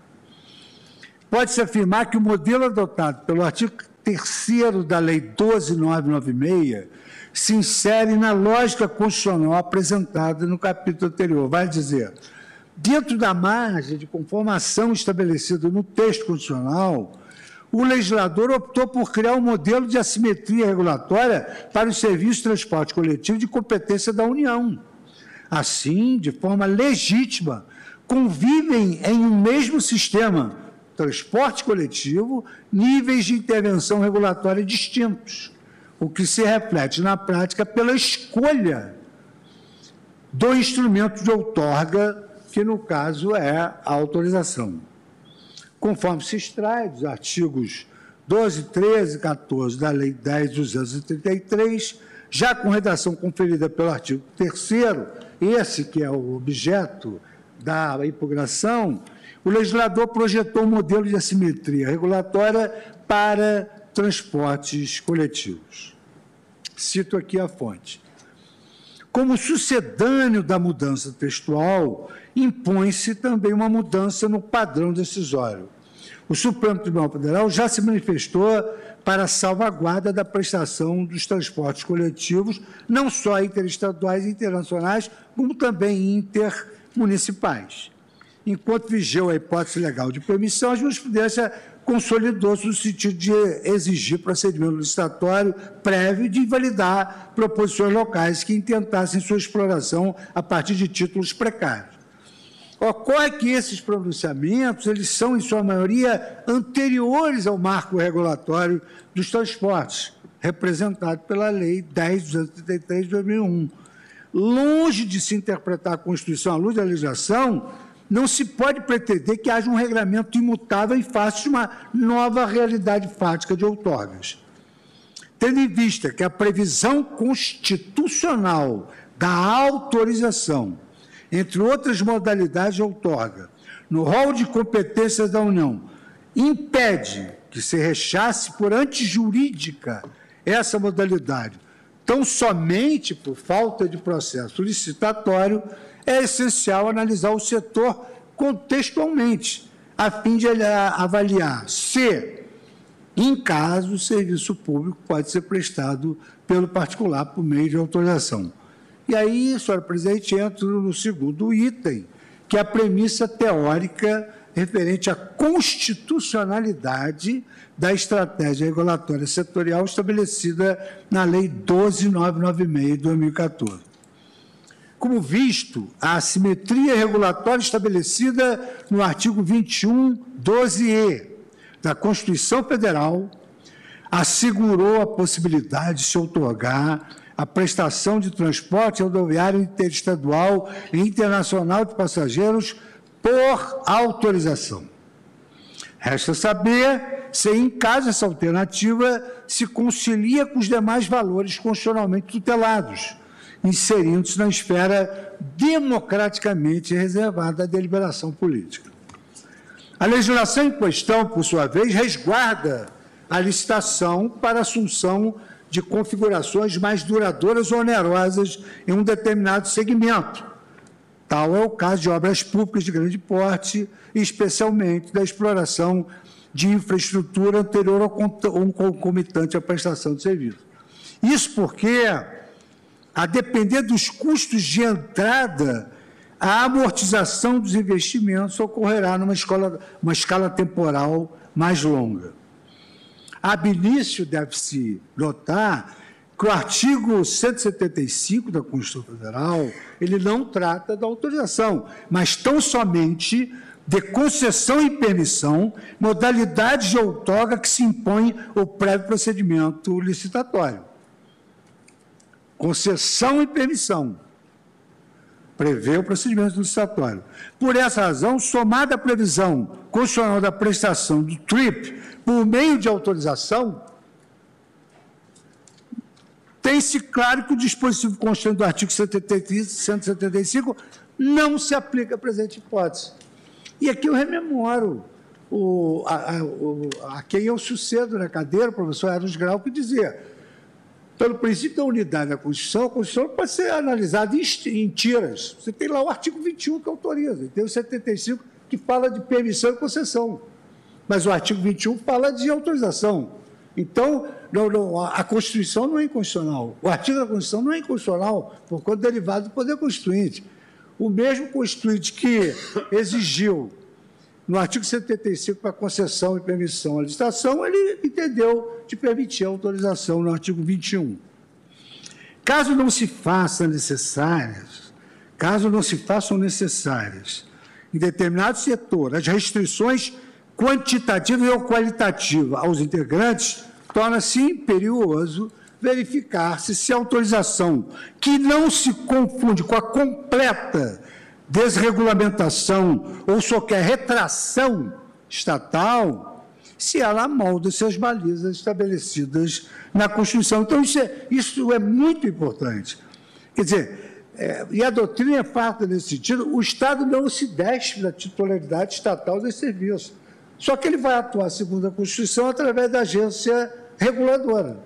pode-se afirmar que o modelo adotado pelo artigo 3 da Lei 12.996 se insere na lógica constitucional apresentada no capítulo anterior. Vai dizer, dentro da margem de conformação estabelecida no texto constitucional, o legislador optou por criar um modelo de assimetria regulatória para os serviços de transporte coletivo de competência da União. Assim, de forma legítima, convivem em um mesmo sistema, transporte coletivo, níveis de intervenção regulatória distintos, o que se reflete na prática pela escolha do instrumento de outorga que no caso é a autorização. Conforme se extrai dos artigos 12, 13 e 14 da Lei 10.233, já com redação conferida pelo artigo 3 esse que é o objeto da impugnação, o legislador projetou um modelo de assimetria regulatória para transportes coletivos. Cito aqui a fonte. Como sucedâneo da mudança textual, impõe-se também uma mudança no padrão decisório. O Supremo Tribunal Federal já se manifestou para a salvaguarda da prestação dos transportes coletivos, não só interestaduais e internacionais, como também intermunicipais. Enquanto vigeu a hipótese legal de permissão, a jurisprudência consolidou-se no sentido de exigir procedimento licitatório prévio de invalidar proposições locais que intentassem sua exploração a partir de títulos precários. Ocorre que esses pronunciamentos, eles são, em sua maioria, anteriores ao marco regulatório dos transportes, representado pela Lei 10.233 de 2001. Longe de se interpretar a Constituição à luz da legislação, não se pode pretender que haja um regramento imutável e face de uma nova realidade fática de outorgas. Tendo em vista que a previsão constitucional da autorização, entre outras modalidades de outorga, no rol de competências da União, impede que se rechace por antijurídica essa modalidade, tão somente por falta de processo licitatório, é essencial analisar o setor contextualmente, a fim de avaliar se, em caso, o serviço público pode ser prestado pelo particular por meio de autorização. E aí, senhora presidente, entro no segundo item, que é a premissa teórica referente à constitucionalidade da estratégia regulatória setorial estabelecida na Lei 12996 de 2014. Como visto, a assimetria regulatória estabelecida no artigo 21, 12e da Constituição Federal assegurou a possibilidade de se outorgar a prestação de transporte rodoviário interestadual e internacional de passageiros por autorização. Resta saber se, em caso essa alternativa, se concilia com os demais valores constitucionalmente tutelados, inserindo-se na esfera democraticamente reservada à deliberação política. A legislação em questão, por sua vez, resguarda a licitação para assunção de configurações mais duradouras ou onerosas em um determinado segmento, Tal é o caso de obras públicas de grande porte, especialmente da exploração de infraestrutura anterior um concomitante à prestação de serviço. Isso porque, a depender dos custos de entrada, a amortização dos investimentos ocorrerá numa escola, uma escala temporal mais longa. Ab início, deve-se notar que o artigo 175 da Constituição Federal, ele não trata da autorização, mas tão somente de concessão e permissão, modalidades de outorga que se impõe o prévio procedimento licitatório. Concessão e permissão. Prevê o procedimento licitatório. Por essa razão, somada a previsão constitucional da prestação do TRIP por meio de autorização, tem-se claro que o dispositivo constante do artigo 175 não se aplica à presente hipótese. E aqui eu rememoro o, a, a, a quem eu sucedo na cadeira, o professor Eros Grau, que dizia, pelo princípio da unidade da Constituição, a Constituição pode ser analisada em, em tiras. Você tem lá o artigo 21 que autoriza, e tem o 75 que fala de permissão e concessão. Mas o artigo 21 fala de autorização. Então, não, não, a Constituição não é inconstitucional. O artigo da Constituição não é inconstitucional por conta derivado do poder constituinte. O mesmo constituinte que exigiu no artigo 75 para concessão e permissão à licitação, ele entendeu de permitir a autorização no artigo 21. Caso não se faça necessárias, caso não se façam necessárias em determinado setor as restrições quantitativa ou qualitativa aos integrantes, torna-se imperioso verificar-se se a autorização, que não se confunde com a completa desregulamentação ou qualquer retração estatal, se ela molda-se as balizas estabelecidas na Constituição. Então, isso é, isso é muito importante. Quer dizer, é, e a doutrina é farta nesse sentido, o Estado não se despe da titularidade estatal desse serviço. Só que ele vai atuar, segundo a Constituição, através da agência reguladora.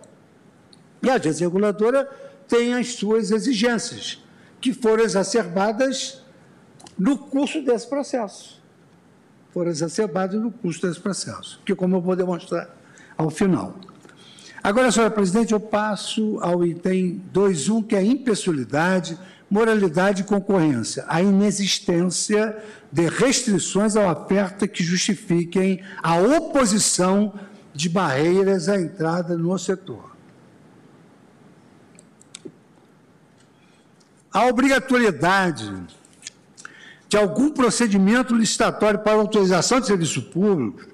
E a agência reguladora tem as suas exigências, que foram exacerbadas no curso desse processo. Foram exacerbadas no curso desse processo, que como eu vou demonstrar ao final. Agora, senhora presidente, eu passo ao item 2.1, que é impessoalidade, moralidade e concorrência. A inexistência de restrições à oferta que justifiquem a oposição de barreiras à entrada no setor. A obrigatoriedade de algum procedimento licitatório para autorização de serviço público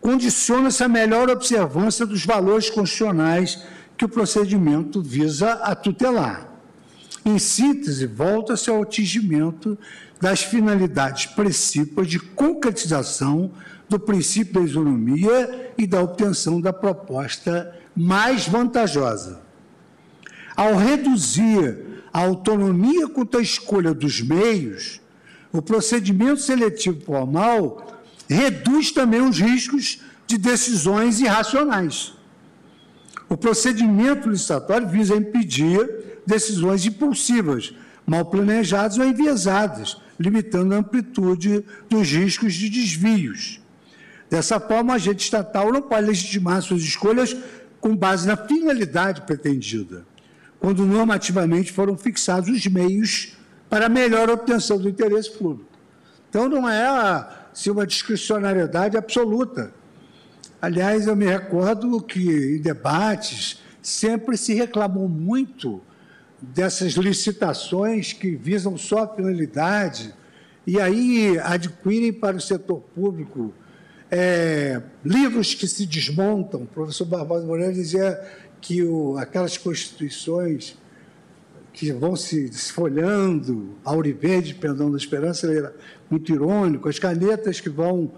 condiciona-se à melhor observância dos valores constitucionais que o procedimento visa a tutelar. Em síntese, volta-se ao atingimento das finalidades precípuas de concretização do princípio da isonomia e da obtenção da proposta mais vantajosa. Ao reduzir a autonomia quanto à escolha dos meios, o procedimento seletivo formal reduz também os riscos de decisões irracionais. O procedimento licitatório visa impedir decisões impulsivas, mal planejadas ou enviesadas, limitando a amplitude dos riscos de desvios. Dessa forma, o agente estatal não pode legitimar suas escolhas com base na finalidade pretendida, quando normativamente foram fixados os meios para a melhor obtenção do interesse público. Então, não é assim, uma discricionariedade absoluta. Aliás, eu me recordo que em debates sempre se reclamou muito dessas licitações que visam só a finalidade e aí adquirem para o setor público é, livros que se desmontam. O professor Barbosa Moreira dizia que o, aquelas constituições que vão se desfolhando, Auriverde, perdão da esperança, ele era muito irônico, as canetas que vão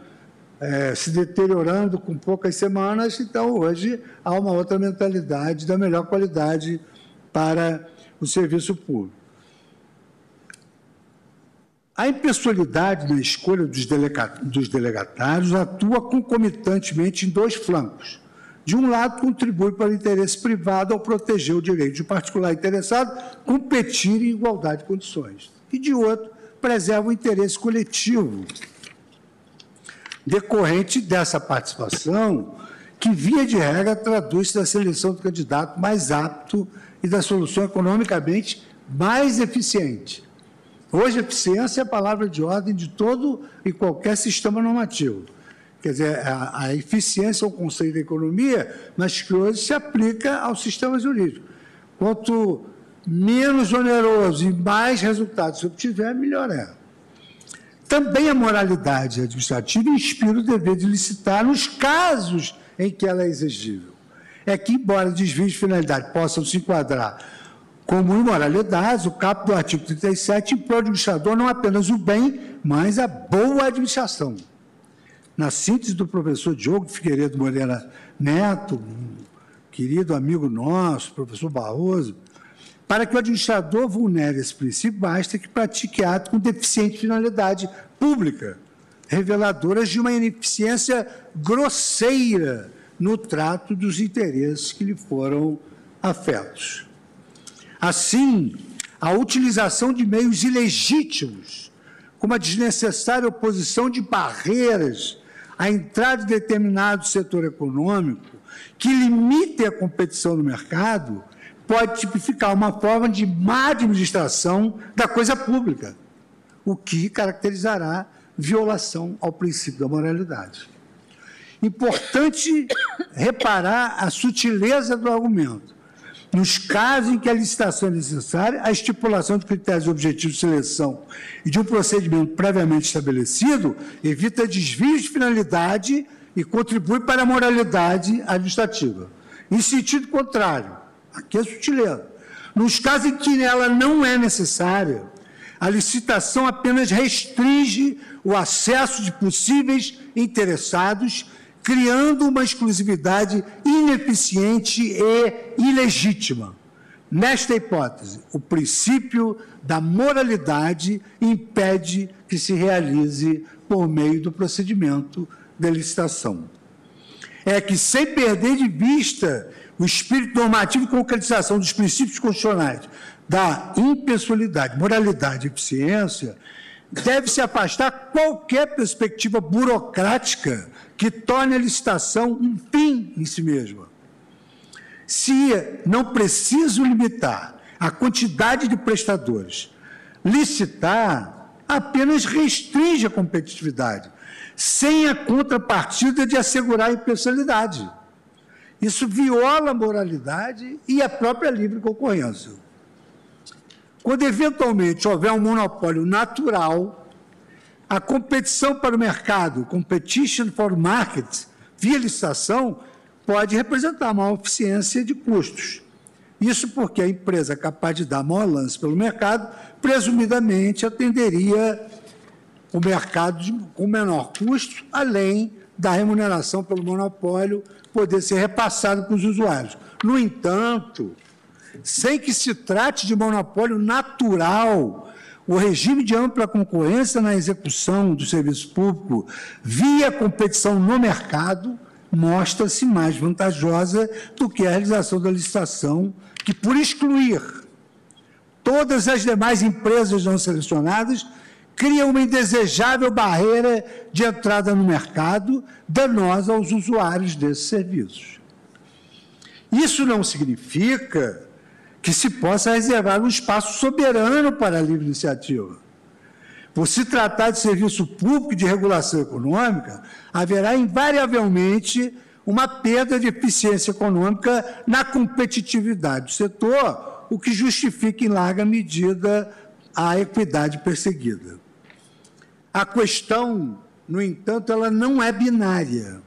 é, se deteriorando com poucas semanas, então hoje há uma outra mentalidade da melhor qualidade para o serviço público. A impessoalidade na escolha dos, dos delegatários atua concomitantemente em dois flancos. De um lado, contribui para o interesse privado ao proteger o direito de particular interessado competir em igualdade de condições. E, de outro, preserva o interesse coletivo decorrente dessa participação, que, via de regra, traduz-se na seleção do candidato mais apto e da solução economicamente mais eficiente. Hoje, eficiência é a palavra de ordem de todo e qualquer sistema normativo. Quer dizer, a, a eficiência é um conceito da economia, mas que hoje se aplica ao sistema jurídico. Quanto menos oneroso e mais resultados se obtiver, melhor é. Também a moralidade administrativa inspira o dever de licitar nos casos em que ela é exigível. É que, embora desvios de finalidade possam se enquadrar como imoralidades, o caput do artigo 37 impõe ao administrador não apenas o bem, mas a boa administração. Na síntese do professor Diogo Figueiredo Moreira Neto, um querido amigo nosso, professor Barroso, para que o administrador vulnere esse princípio, basta que pratique ato com deficiente finalidade pública, reveladoras de uma ineficiência grosseira no trato dos interesses que lhe foram afetos. Assim, a utilização de meios ilegítimos, como a desnecessária oposição de barreiras à entrada de determinado setor econômico, que limite a competição no mercado, pode tipificar uma forma de má administração da coisa pública, o que caracterizará violação ao princípio da moralidade. Importante reparar a sutileza do argumento nos casos em que a licitação é necessária, a estipulação de critérios objetivos de seleção e de um procedimento previamente estabelecido evita desvios de finalidade e contribui para a moralidade administrativa. Em sentido contrário, aqui é sutileza. Nos casos em que ela não é necessária, a licitação apenas restringe o acesso de possíveis interessados criando uma exclusividade ineficiente e ilegítima. Nesta hipótese, o princípio da moralidade impede que se realize por meio do procedimento de licitação. É que, sem perder de vista o espírito normativo e concretização dos princípios constitucionais da impessoalidade, moralidade e eficiência, deve-se afastar qualquer perspectiva burocrática que torne a licitação um fim em si mesma. Se não preciso limitar a quantidade de prestadores, licitar apenas restringe a competitividade, sem a contrapartida de assegurar a imparcialidade. Isso viola a moralidade e a própria livre concorrência. Quando eventualmente houver um monopólio natural, a competição para o mercado, competition for market, via licitação, pode representar maior eficiência de custos. Isso porque a empresa capaz de dar maior lance pelo mercado, presumidamente atenderia o mercado com menor custo, além da remuneração pelo monopólio poder ser repassado para os usuários. No entanto, sem que se trate de monopólio natural, o regime de ampla concorrência na execução do serviço público via competição no mercado mostra-se mais vantajosa do que a realização da licitação, que, por excluir todas as demais empresas não selecionadas, cria uma indesejável barreira de entrada no mercado, danosa aos usuários desses serviços. Isso não significa que se possa reservar um espaço soberano para a livre iniciativa. Por se tratar de serviço público de regulação econômica, haverá invariavelmente uma perda de eficiência econômica na competitividade do setor, o que justifica em larga medida a equidade perseguida. A questão, no entanto, ela não é binária.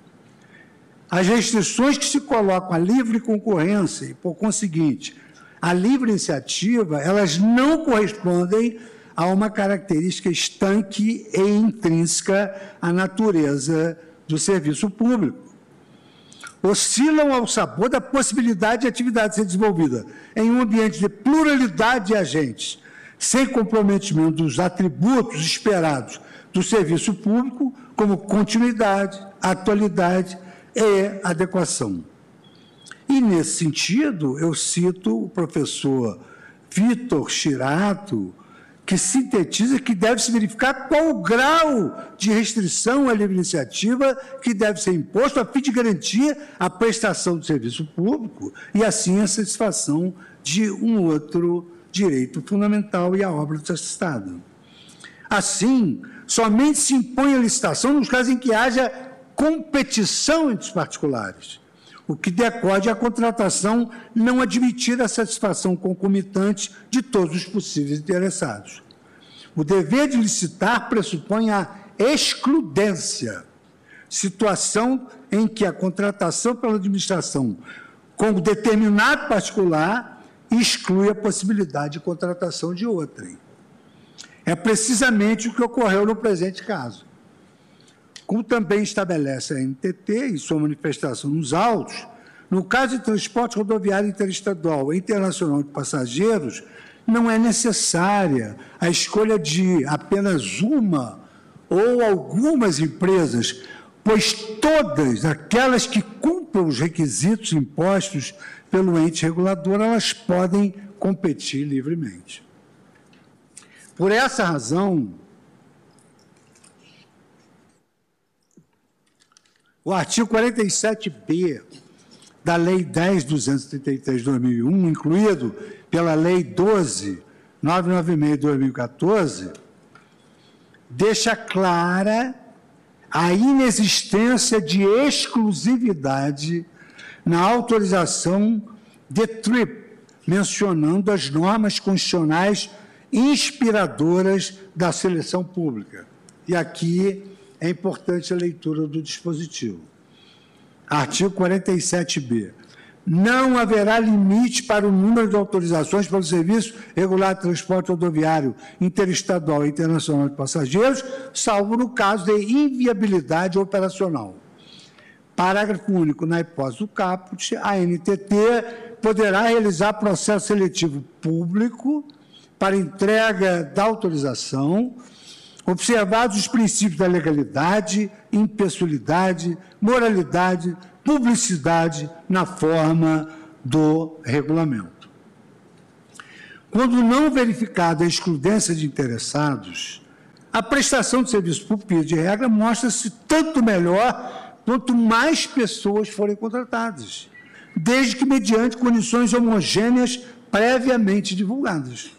As restrições que se colocam à livre concorrência e, por conseguinte, à livre iniciativa, elas não correspondem a uma característica estanque e intrínseca à natureza do serviço público. Oscilam ao sabor da possibilidade de atividade ser desenvolvida em um ambiente de pluralidade de agentes, sem comprometimento dos atributos esperados do serviço público, como continuidade, atualidade e adequação. E, nesse sentido, eu cito o professor Vitor Chirato, que sintetiza que deve se verificar qual o grau de restrição à livre iniciativa que deve ser imposto a fim de garantir a prestação do serviço público e, assim, a satisfação de um outro direito fundamental e a obra do Estado. Assim, somente se impõe a licitação nos casos em que haja competição entre os particulares, o que decode a contratação não admitir a satisfação concomitante de todos os possíveis interessados. O dever de licitar pressupõe a excludência, situação em que a contratação pela administração com determinado particular exclui a possibilidade de contratação de outrem. É precisamente o que ocorreu no presente caso. Como também estabelece a NTT em sua manifestação nos autos, no caso de transporte rodoviário interestadual e internacional de passageiros, não é necessária a escolha de apenas uma ou algumas empresas, pois todas aquelas que cumpram os requisitos impostos pelo ente regulador, elas podem competir livremente. Por essa razão, o artigo 47b da Lei 10.233 de 2001, incluído pela Lei 12.996 de 2014, deixa clara a inexistência de exclusividade na autorização de TRIP, mencionando as normas constitucionais inspiradoras da seleção pública. E aqui é importante a leitura do dispositivo. Artigo 47b. Não haverá limite para o número de autorizações pelo serviço regular de transporte rodoviário interestadual e internacional de passageiros, salvo no caso de inviabilidade operacional. Parágrafo único. Na hipótese do caput, a NTT poderá realizar processo seletivo público para entrega da autorização, observados os princípios da legalidade, impessoalidade, moralidade, publicidade na forma do regulamento. Quando não verificada a excludência de interessados, a prestação de serviço público, de regra, mostra-se tanto melhor quanto mais pessoas forem contratadas, desde que mediante condições homogêneas previamente divulgadas.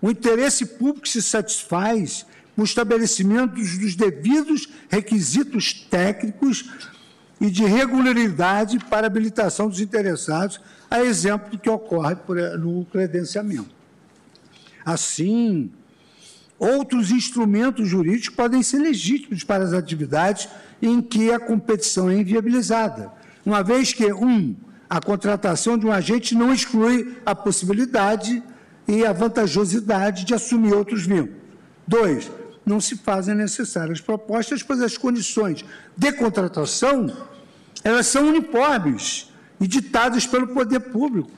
O interesse público se satisfaz com o estabelecimento dos devidos requisitos técnicos e de regularidade para habilitação dos interessados, a exemplo do que ocorre no credenciamento. Assim, outros instrumentos jurídicos podem ser legítimos para as atividades em que a competição é inviabilizada, uma vez que, um, a contratação de um agente não exclui a possibilidade e a vantajosidade de assumir outros vínculos. Dois, não se fazem necessárias propostas, pois as condições de contratação elas são uniformes e ditadas pelo poder público.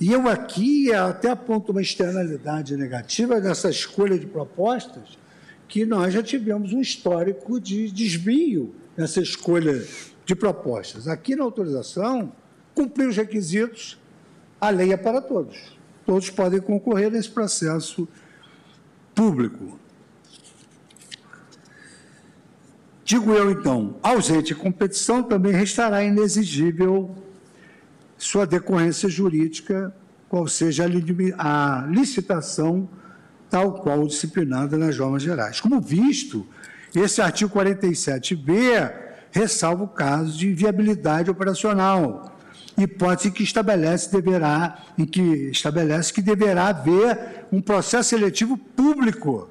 E eu aqui até aponto uma externalidade negativa dessa escolha de propostas, que nós já tivemos um histórico de desvio nessa escolha de propostas. Aqui na autorização, cumprir os requisitos, a lei é para todos. Todos podem concorrer nesse processo público. Digo eu, então, ausente competição, também restará inexigível sua decorrência jurídica, qual seja a licitação tal qual disciplinada nas normas gerais. Como visto, esse artigo 47b ressalva o caso de inviabilidade operacional, hipótese que estabelece deverá em que estabelece que deverá haver um processo seletivo público,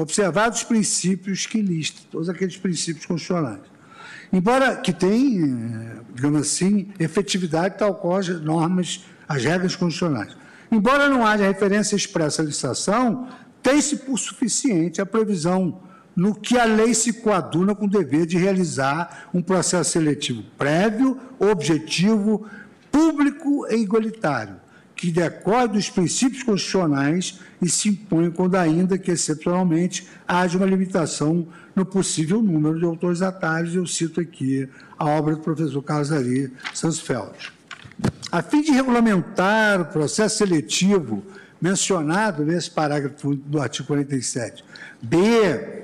observados os princípios que listam, todos aqueles princípios constitucionais. Embora que tem, digamos assim, efetividade tal qual as normas, as regras constitucionais. Embora não haja referência expressa à licitação, tem-se por suficiente a previsão no que a lei se coaduna com o dever de realizar um processo seletivo prévio, objetivo, público e igualitário, que decorre dos princípios constitucionais e se impõe quando ainda que excepcionalmente haja uma limitação no possível número de autorizatários. Eu cito aqui a obra do professor Carlos Ari Sansfeld. A fim de regulamentar o processo seletivo mencionado nesse parágrafo do artigo 47, B,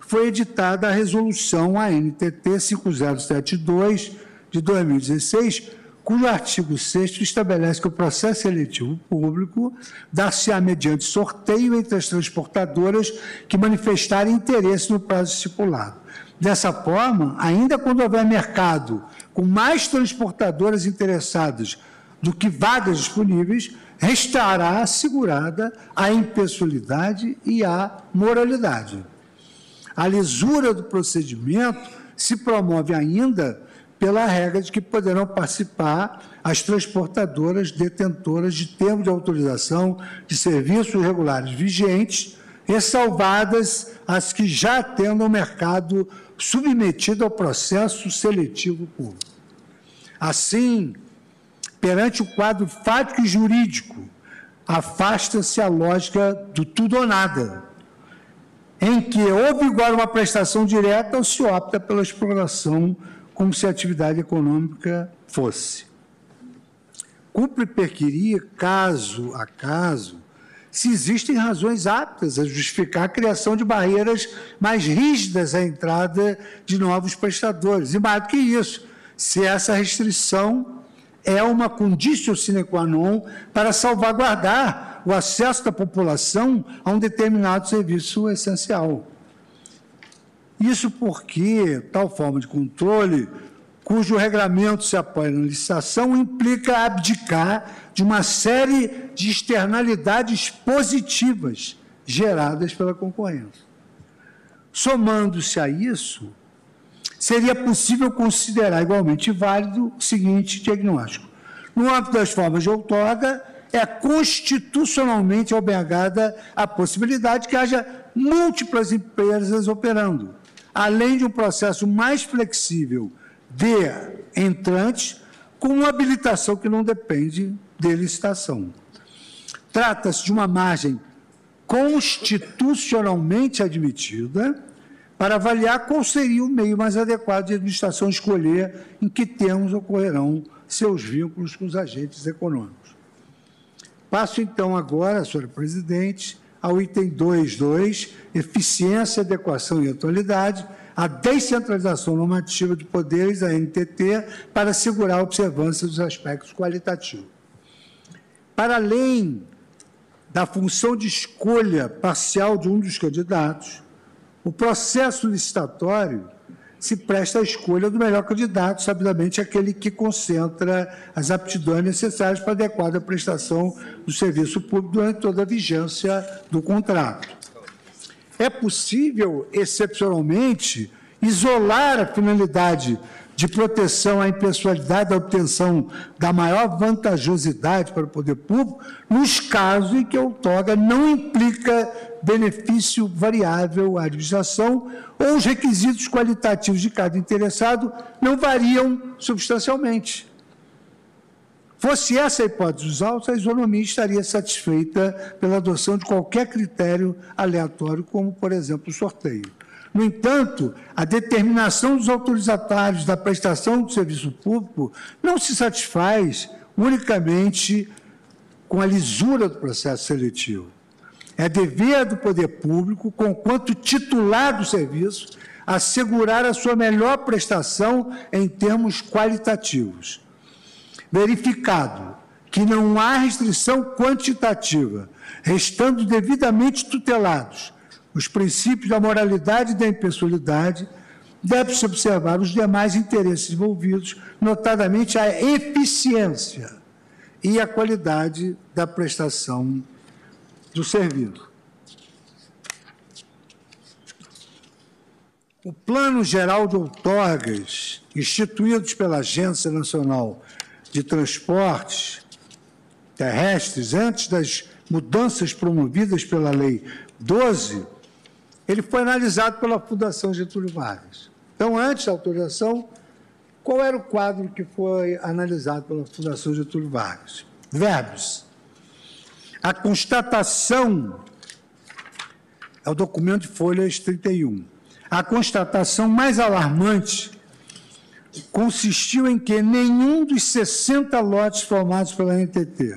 foi editada a resolução ANTT 5072 de 2016, cujo artigo 6 estabelece que o processo seletivo público dar-se-á mediante sorteio entre as transportadoras que manifestarem interesse no prazo estipulado. Dessa forma, ainda quando houver mercado com mais transportadoras interessadas do que vagas disponíveis, restará assegurada a impessoalidade e a moralidade. A lisura do procedimento se promove ainda pela regra de que poderão participar as transportadoras detentoras de termo de autorização de serviços regulares vigentes, ressalvadas as que já atendam o mercado submetido ao processo seletivo público. Assim, perante o quadro fático e jurídico, afasta-se a lógica do tudo ou nada, em que ou vigora uma prestação direta ou se opta pela exploração como se a atividade econômica fosse. Cumpre perquirir, caso a caso, se existem razões aptas a justificar a criação de barreiras mais rígidas à entrada de novos prestadores. E mais do que isso, se essa restrição é uma condição sine qua non para salvaguardar o acesso da população a um determinado serviço essencial. Isso porque tal forma de controle, cujo regramento se apoia na licitação, implica abdicar de uma série de externalidades positivas geradas pela concorrência. Somando-se a isso, seria possível considerar igualmente válido o seguinte diagnóstico. No âmbito das formas de outorga, é constitucionalmente obrigada a possibilidade que haja múltiplas empresas operando, além de um processo mais flexível de entrantes, com uma habilitação que não depende de licitação. Trata-se de uma margem constitucionalmente admitida para avaliar qual seria o meio mais adequado de administração escolher em que termos ocorrerão seus vínculos com os agentes econômicos. Passo então agora, senhora presidente, ao item 2.2, eficiência, adequação e atualidade, a descentralização normativa de poderes da NTT para assegurar a observância dos aspectos qualitativos. Para além da função de escolha parcial de um dos candidatos, o processo licitatório se presta à escolha do melhor candidato, sabidamente aquele que concentra as aptidões necessárias para a adequada prestação do serviço público durante toda a vigência do contrato. É possível, excepcionalmente, isolar a finalidade de proteção à impessoalidade, da obtenção da maior vantajosidade para o poder público, nos casos em que a outorga não implica benefício variável à administração ou os requisitos qualitativos de cada interessado não variam substancialmente. Fosse essa a hipótese dos autos, a isonomia estaria satisfeita pela adoção de qualquer critério aleatório, como, por exemplo, o sorteio. No entanto, a determinação dos autorizatários da prestação do serviço público não se satisfaz unicamente com a lisura do processo seletivo. É dever do poder público, conquanto titular do serviço, assegurar a sua melhor prestação em termos qualitativos. Verificado que não há restrição quantitativa, restando devidamente tutelados os princípios da moralidade e da impessoalidade, deve-se observar os demais interesses envolvidos, notadamente a eficiência e a qualidade da prestação do serviço. O Plano Geral de Outorgas, instituído pela Agência Nacional de Transportes Terrestres, antes das mudanças promovidas pela Lei 12, ele foi analisado pela Fundação Getúlio Vargas. Então, antes da autorização, qual era o quadro que foi analisado pela Fundação Getúlio Vargas? Verbos. A constatação, é o documento de folhas 31. A constatação mais alarmante consistiu em que nenhum dos 60 lotes formados pela NTT,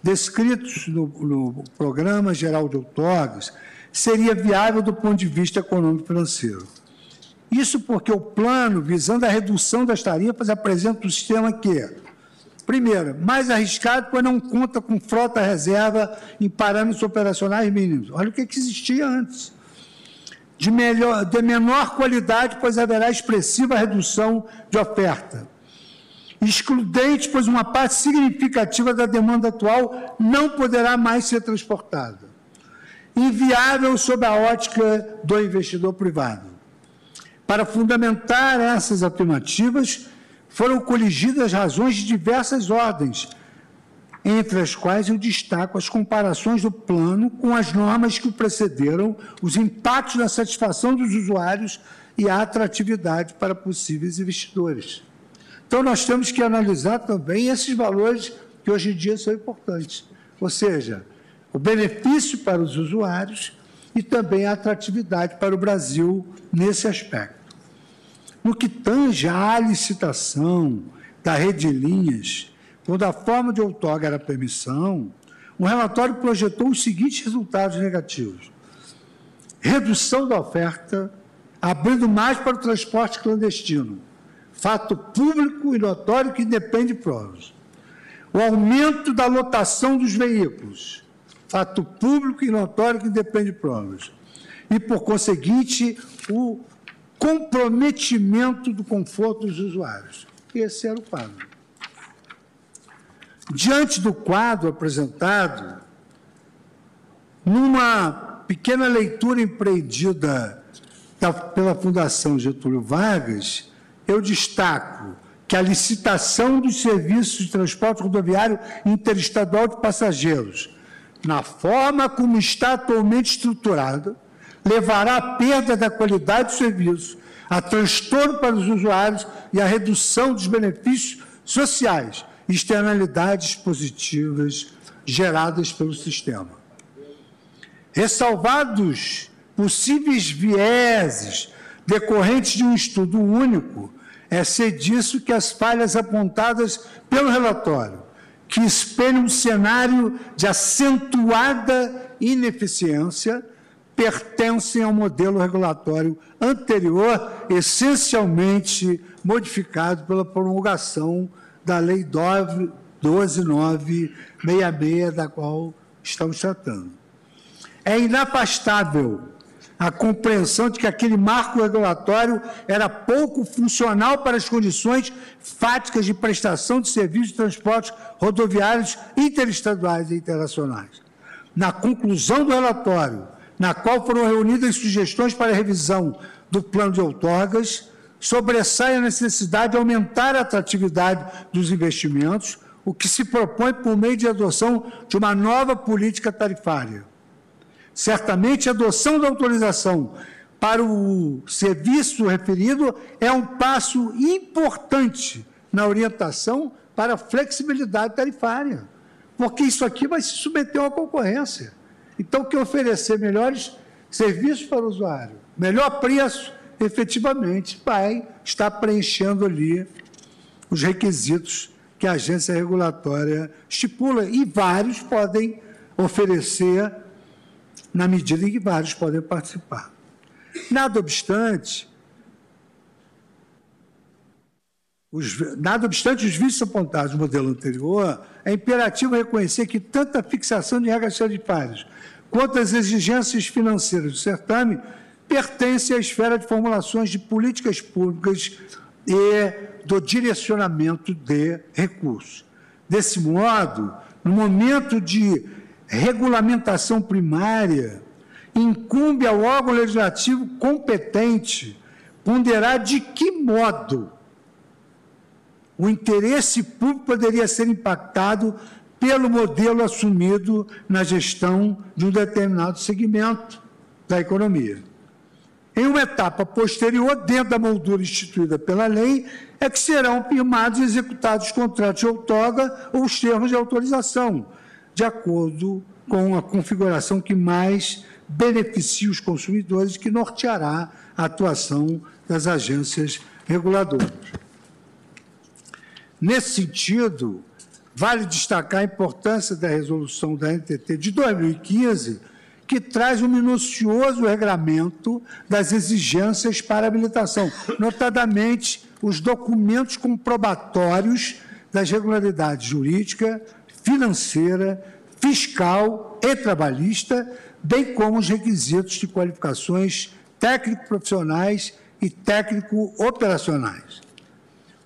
descritos no, no Programa Geral de Outorgas, seria viável do ponto de vista econômico-financeiro. Isso porque o plano, visando a redução das tarifas, apresenta um sistema que, primeiro, mais arriscado, pois não conta com frota reserva em parâmetros operacionais mínimos. Olha o que, existia antes. De, melhor, de menor qualidade, pois haverá expressiva redução de oferta. Excludente, pois uma parte significativa da demanda atual não poderá mais ser transportada inviável sob a ótica do investidor privado. Para fundamentar essas afirmativas, foram coligidas razões de diversas ordens, entre as quais eu destaco as comparações do plano com as normas que o precederam, os impactos na satisfação dos usuários e a atratividade para possíveis investidores. Então, nós temos que analisar também esses valores que hoje em dia são importantes. Ou seja, o benefício para os usuários e também a atratividade para o Brasil nesse aspecto. No que tange à licitação da rede de linhas, quando a forma de outorga era permissão, o relatório projetou os seguintes resultados negativos. Redução da oferta, abrindo mais para o transporte clandestino, fato público e notório que depende de provas. O aumento da lotação dos veículos, fato público e notório que depende de provas. E, por conseguinte, o comprometimento do conforto dos usuários. Esse era o quadro. Diante do quadro apresentado, numa pequena leitura empreendida pela Fundação Getúlio Vargas, eu destaco que a licitação dos serviços de transporte rodoviário interestadual de passageiros na forma como está atualmente estruturada, levará à perda da qualidade do serviço, a transtorno para os usuários e a redução dos benefícios sociais externalidades positivas geradas pelo sistema. Ressalvados possíveis vieses decorrentes de um estudo único, é ser disso que as falhas apontadas pelo relatório que espelha um cenário de acentuada ineficiência, pertencem ao modelo regulatório anterior, essencialmente modificado pela promulgação da Lei 12966, da qual estamos tratando. É inafastável a compreensão de que aquele marco regulatório era pouco funcional para as condições fáticas de prestação de serviços de transportes rodoviários interestaduais e internacionais. Na conclusão do relatório, na qual foram reunidas sugestões para a revisão do plano de outorgas, sobressai a necessidade de aumentar a atratividade dos investimentos, o que se propõe por meio de adoção de uma nova política tarifária. Certamente, a adoção da autorização para o serviço referido é um passo importante na orientação para a flexibilidade tarifária, porque isso aqui vai se submeter uma concorrência. Então, que oferecer melhores serviços para o usuário, melhor preço, efetivamente vai estar preenchendo ali os requisitos que a agência regulatória estipula e vários podem oferecer na medida em que vários podem participar. Nada obstante, os, nada obstante os vícios apontados no modelo anterior, é imperativo reconhecer que tanto a fixação de regras tarifárias quanto as exigências financeiras do certame pertencem à esfera de formulações de políticas públicas e do direcionamento de recursos. Desse modo, no momento de regulamentação primária, incumbe ao órgão legislativo competente ponderar de que modo o interesse público poderia ser impactado pelo modelo assumido na gestão de um determinado segmento da economia. Em uma etapa posterior, dentro da moldura instituída pela lei, é que serão firmados e executados os contratos de outorga ou os termos de autorização, de acordo com a configuração que mais beneficie os consumidores, que norteará a atuação das agências reguladoras. Nesse sentido, vale destacar a importância da resolução da NTT de 2015, que traz um minucioso regramento das exigências para habilitação, notadamente os documentos comprobatórios das regularidades jurídica, financeira, fiscal e trabalhista, bem como os requisitos de qualificações técnico-profissionais e técnico-operacionais.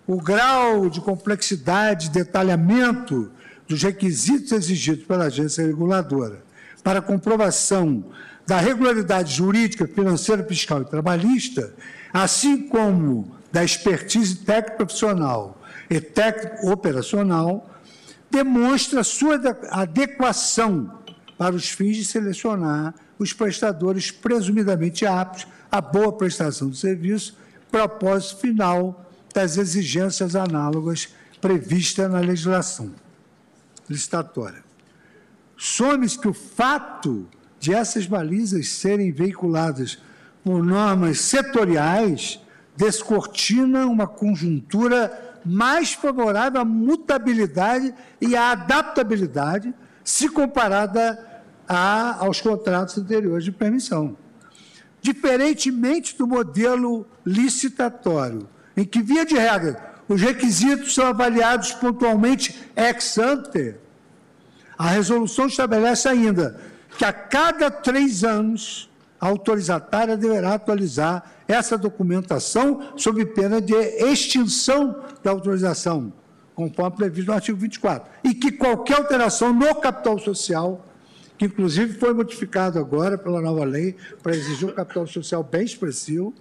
O grau de complexidade e detalhamento dos requisitos exigidos pela agência reguladora para comprovação da regularidade jurídica, financeira, fiscal e trabalhista, assim como da expertise técnico-profissional e técnico-operacional, demonstra sua adequação para os fins de selecionar os prestadores presumidamente aptos à boa prestação do serviço, propósito final das exigências análogas previstas na legislação licitatória. Some-se que o fato de essas balizas serem veiculadas por normas setoriais descortina uma conjuntura mais favorável à mutabilidade e à adaptabilidade se comparada a, aos contratos anteriores de permissão. Diferentemente do modelo licitatório, em que, via de regra, os requisitos são avaliados pontualmente ex ante, a resolução estabelece ainda que a cada três anos a autorizatária deverá atualizar essa documentação sob pena de extinção da autorização, conforme previsto no artigo 24, e que qualquer alteração no capital social, que inclusive foi modificado agora pela nova lei para exigir um capital social bem expressivo,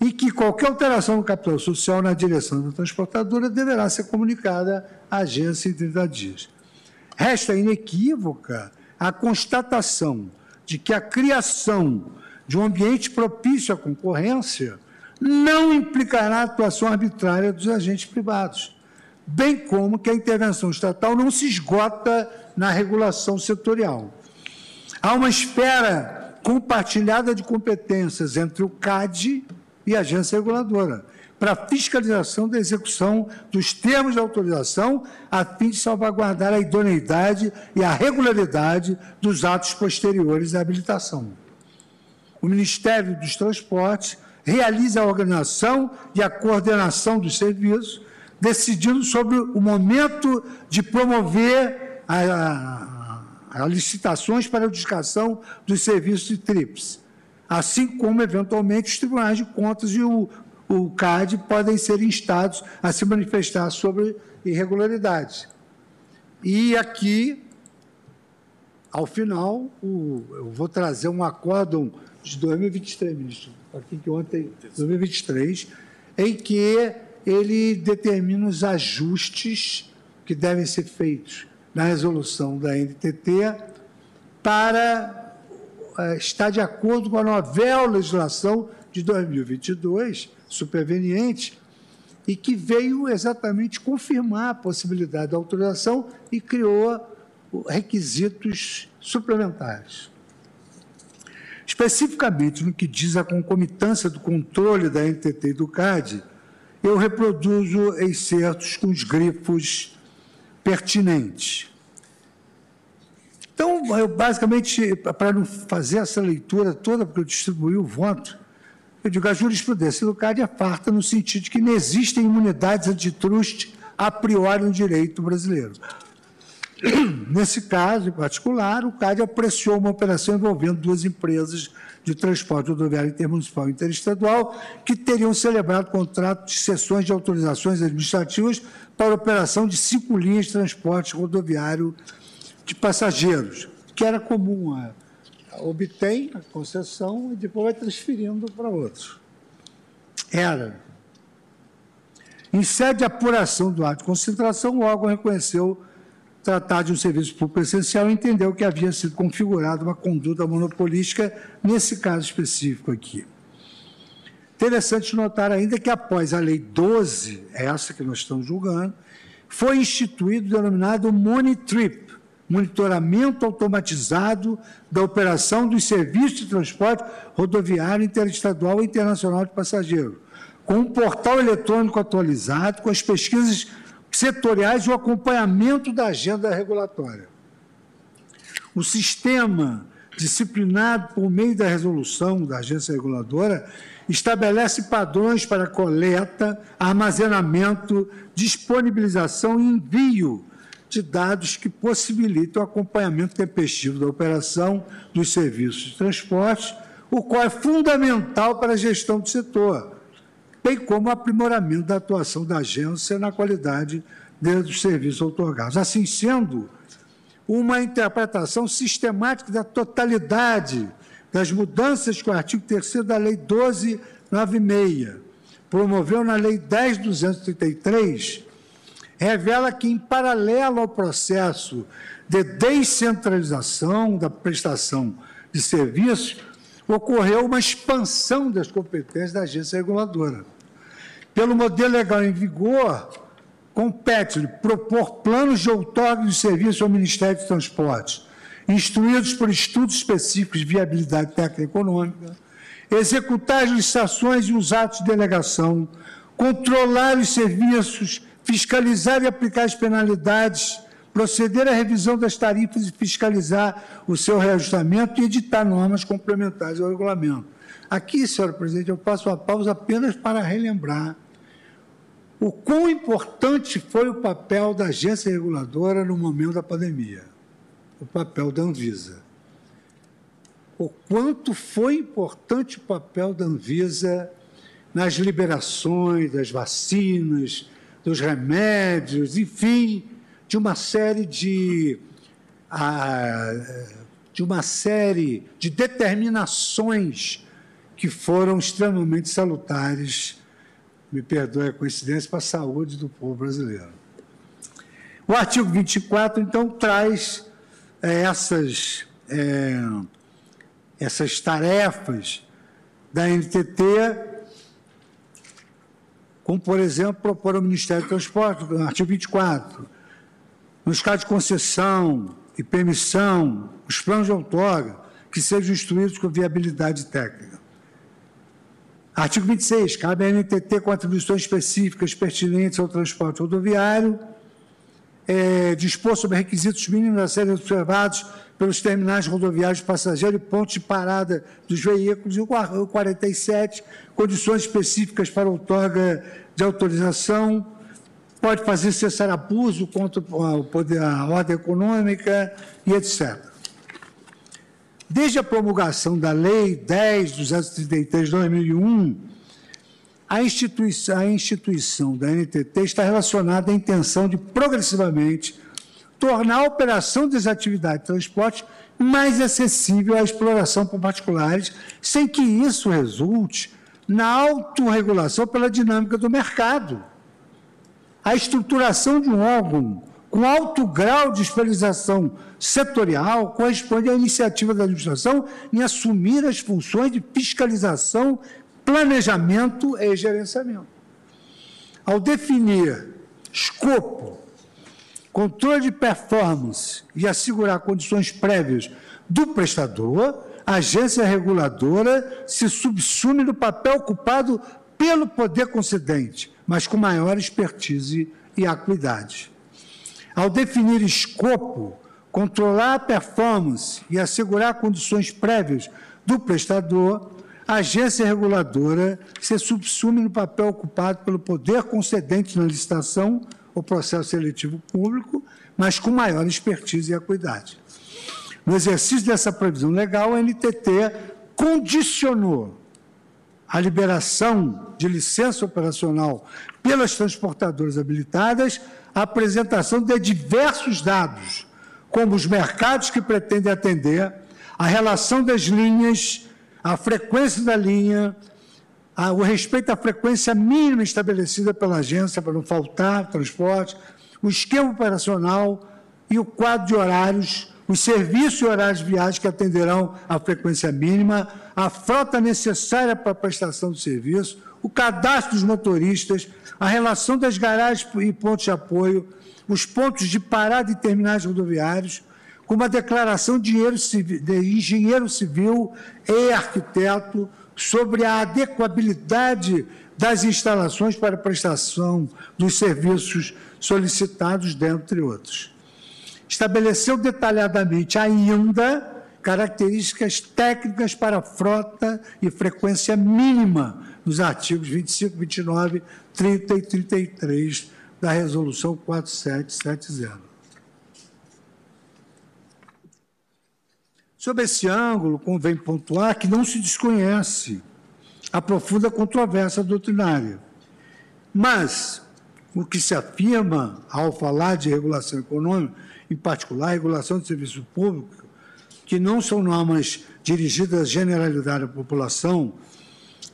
e que qualquer alteração no capital social na direção da transportadora deverá ser comunicada à agência em 30 dias. Resta inequívoca a constatação de que a criação de um ambiente propício à concorrência não implicará a atuação arbitrária dos agentes privados, bem como que a intervenção estatal não se esgota na regulação setorial. Há uma esfera compartilhada de competências entre o CAD e a agência reguladora, para fiscalização da execução dos termos de autorização, a fim de salvaguardar a idoneidade e a regularidade dos atos posteriores à habilitação. O Ministério dos Transportes realiza a organização e a coordenação dos serviços, decidindo sobre o momento de promover a, a, a licitações para a adjudicação dos serviços de TRIPS, assim como, eventualmente, os tribunais de contas e o o CAD podem ser instados a se manifestar sobre irregularidades. E aqui, ao final, o, eu vou trazer um acórdão de 2023, ministro. aqui que ontem, 2023, em que ele determina os ajustes que devem ser feitos na resolução da NTT para uh, estar de acordo com a novela legislação de 2022, superveniente, e que veio exatamente confirmar a possibilidade da autorização e criou requisitos suplementares. Especificamente no que diz a concomitância do controle da NTT e do CAD, eu reproduzo excertos com os grifos pertinentes. Então, eu basicamente, para não fazer essa leitura toda, porque eu distribuí o voto, eu digo a jurisprudência do CAD é farta no sentido de que não existem imunidades antitruste a priori no direito brasileiro. Nesse caso, em particular, o CAD apreciou uma operação envolvendo duas empresas de transporte rodoviário intermunicipal e interestadual que teriam celebrado contrato de sessões de autorizações administrativas para a operação de cinco linhas de transporte rodoviário de passageiros, que era comum. A, obtém a concessão e depois vai transferindo para outros. Era. Em sede de apuração do ato de concentração, o órgão reconheceu tratar de um serviço público essencial entendeu que havia sido configurada uma conduta monopolística nesse caso específico aqui. Interessante notar ainda que após a Lei 12, essa que nós estamos julgando, foi instituído o denominado Monitrip, monitoramento automatizado da operação dos serviços de transporte rodoviário interestadual e internacional de passageiros, com um portal eletrônico atualizado, com as pesquisas setoriais e o acompanhamento da agenda regulatória. O sistema disciplinado por meio da resolução da agência reguladora estabelece padrões para coleta, armazenamento, disponibilização e envio de dados que possibilitam o acompanhamento tempestivo da operação dos serviços de transporte, o qual é fundamental para a gestão do setor, bem como o aprimoramento da atuação da agência na qualidade dos serviços otorgados. Assim sendo, uma interpretação sistemática da totalidade das mudanças que o artigo 3 da Lei 1296 promoveu na Lei 10.233, revela que, em paralelo ao processo de descentralização da prestação de serviços, ocorreu uma expansão das competências da agência reguladora. Pelo modelo legal em vigor, compete-lhe propor planos de outorga de serviço ao Ministério de Transportes, instruídos por estudos específicos de viabilidade técnica e econômica, executar as licitações e os atos de delegação, controlar os serviços, fiscalizar e aplicar as penalidades, proceder à revisão das tarifas e fiscalizar o seu reajustamento e editar normas complementares ao regulamento. Aqui, senhora presidente, eu passo a pausa apenas para relembrar o quão importante foi o papel da agência reguladora no momento da pandemia, o papel da Anvisa. O quanto foi importante o papel da Anvisa nas liberações das vacinas, dos remédios, enfim, de uma série de, de uma série de determinações que foram extremamente salutares, me perdoe a coincidência, para a saúde do povo brasileiro. O artigo 24, então, traz é, essas, é, essas tarefas da NTT, como, por exemplo, propor ao Ministério do Transporte, no artigo 24, nos casos de concessão e permissão, os planos de outorga, que sejam instruídos com viabilidade técnica. Artigo 26. Cabe à NTT com atribuições específicas pertinentes ao transporte rodoviário, é, dispor sobre requisitos mínimos a serem observados pelos terminais rodoviários de passageiro e pontos de parada dos veículos. E o 47. Condições específicas para outorga de autorização. Pode fazer cessar abuso contra o poder, a ordem econômica e etc. Desde a promulgação da Lei 10.233 de 2001, a instituição, a instituição da NTT está relacionada à intenção de progressivamente tornar a operação das atividades de transporte mais acessível à exploração por particulares, sem que isso resulte na autorregulação pela dinâmica do mercado. A estruturação de um órgão com alto grau de especialização setorial corresponde à iniciativa da administração em assumir as funções de fiscalização, planejamento e gerenciamento. Ao definir escopo, controle de performance e assegurar condições prévias do prestador, a agência reguladora se subsume no papel ocupado pelo poder concedente, mas com maior expertise e acuidade. Ao definir escopo, controlar a performance e assegurar condições prévias do prestador, a agência reguladora se subsume no papel ocupado pelo poder concedente na licitação ou processo seletivo público, mas com maior expertise e acuidade. No exercício dessa previsão legal, a NTT condicionou a liberação de licença operacional pelas transportadoras habilitadas à apresentação de diversos dados, como os mercados que pretendem atender, a relação das linhas, a frequência da linha, a, o respeito à frequência mínima estabelecida pela agência para não faltar transporte, o esquema operacional e o quadro de horários, os serviços e horários de viagem que atenderão à frequência mínima, a frota necessária para a prestação do serviço, o cadastro dos motoristas, a relação das garagens e pontos de apoio, os pontos de parada e terminais rodoviários, com uma declaração de engenheiro civil e arquiteto sobre a adequabilidade das instalações para prestação dos serviços solicitados, dentre outros. Estabeleceu detalhadamente ainda características técnicas para frota e frequência mínima nos artigos 25, 29, 30 e 33 da Resolução 4770. Sob esse ângulo, convém pontuar que não se desconhece a profunda controvérsia doutrinária. Mas o que se afirma ao falar de regulação econômica, em particular regulação de serviço público, que não são normas dirigidas à generalidade da população,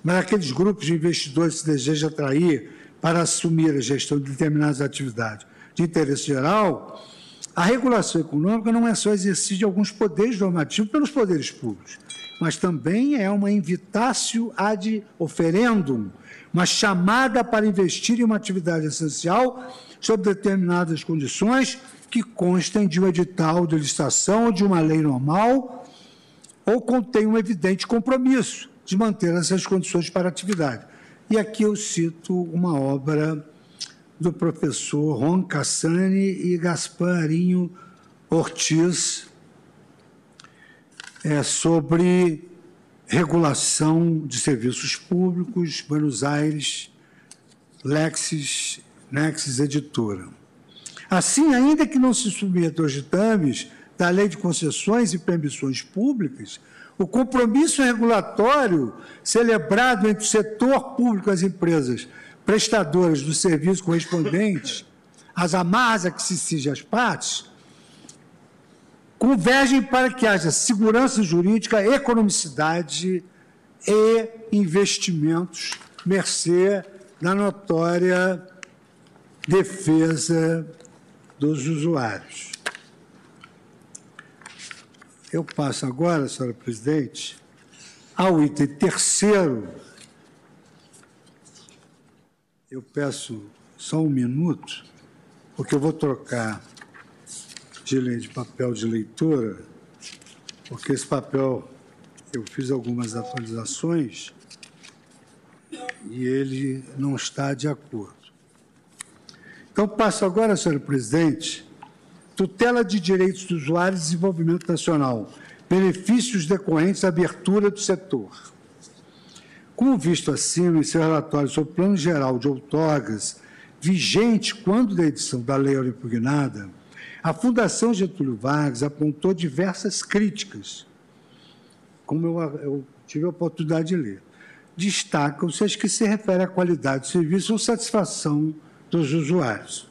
mas aqueles grupos de investidores que se desejam atrair para assumir a gestão de determinadas atividades. De interesse geral, a regulação econômica não é só exercício de alguns poderes normativos pelos poderes públicos, mas também é uma invitácio ad oferendum, uma chamada para investir em uma atividade essencial sob determinadas condições que constem de um edital de licitação ou de uma lei normal ou contém um evidente compromisso de manter essas condições para atividade. E aqui eu cito uma obra do professor Ron Cassani e Gasparinho Ortiz é, sobre regulação de serviços públicos, Buenos Aires, Lexis, Nexis Editora. Assim, ainda que não se submeta aos ditames da Lei de Concessões e Permissões Públicas, o compromisso regulatório celebrado entre o setor público e as empresas prestadoras do serviço correspondentes, as amarras a que se exige as partes, convergem para que haja segurança jurídica, economicidade e investimentos, mercê da notória defesa dos usuários. Eu passo agora, senhora presidente, ao item terceiro. Eu peço só um minuto, porque eu vou trocar de, papel de leitura, porque esse papel eu fiz algumas atualizações e ele não está de acordo. Então, passo agora, senhora presidente, tutela de direitos do usuário e desenvolvimento nacional, benefícios decorrentes da abertura do setor. Como visto acima em seu relatório sobre o Plano Geral de Outorgas, vigente quando da edição da lei impugnada, a Fundação Getúlio Vargas apontou diversas críticas, como eu, eu tive a oportunidade de ler. Destacam-se as que se referem à qualidade do serviço ou satisfação dos usuários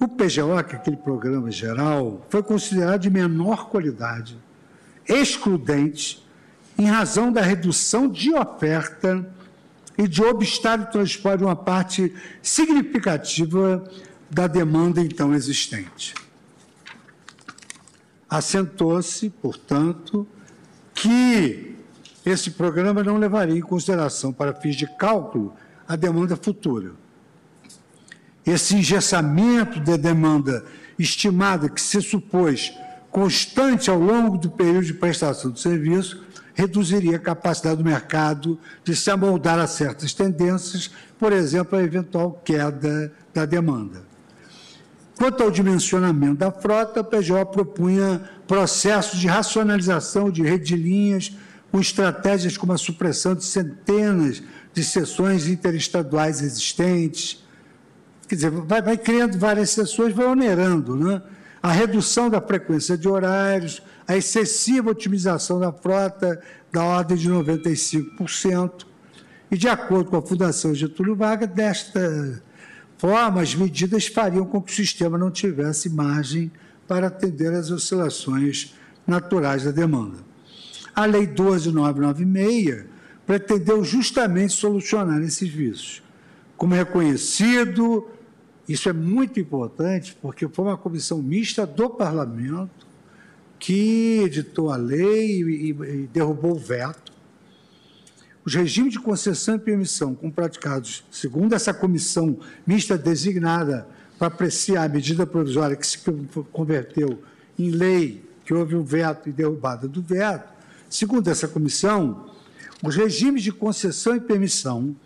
O PGO, que é aquele programa geral, foi considerado de menor qualidade, excludente, em razão da redução de oferta e de obstar o transporte de uma parte significativa da demanda então existente. Assentou-se, portanto, que esse programa não levaria em consideração, para fins de cálculo, a demanda futura. Esse engessamento da demanda estimada, que se supôs constante ao longo do período de prestação do serviço, reduziria a capacidade do mercado de se amoldar a certas tendências, por exemplo, a eventual queda da demanda. Quanto ao dimensionamento da frota, a PJ propunha processos de racionalização de rede de linhas, com estratégias como a supressão de centenas de seções interestaduais existentes. Quer dizer, vai, vai criando várias seções, vai onerando, né? A redução da frequência de horários, a excessiva otimização da frota da ordem de 95%. E, de acordo com a Fundação Getúlio Vargas, desta forma, as medidas fariam com que o sistema não tivesse margem para atender às oscilações naturais da demanda. A Lei 12996 pretendeu justamente solucionar esses vícios. Como é reconhecido, isso é muito importante, porque foi uma comissão mista do Parlamento que editou a lei e, derrubou o veto. Os regimes de concessão e permissão com praticados, segundo essa comissão mista designada para apreciar a medida provisória que se converteu em lei, que houve um veto e derrubada do veto, segundo essa comissão, os regimes de concessão e permissão,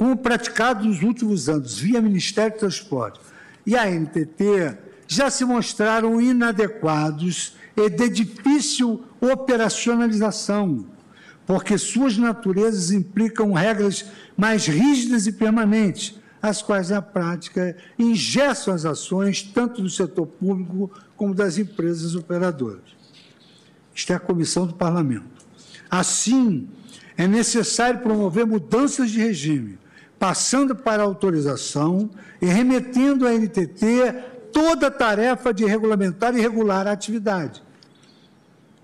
como praticados nos últimos anos via Ministério do Transporte e a NTT, já se mostraram inadequados e de difícil operacionalização, porque suas naturezas implicam regras mais rígidas e permanentes, as quais, na prática, ingessam as ações tanto do setor público como das empresas operadoras. Isto é a comissão do Parlamento. Assim, é necessário promover mudanças de regime, passando para autorização e remetendo à NTT toda a tarefa de regulamentar e regular a atividade.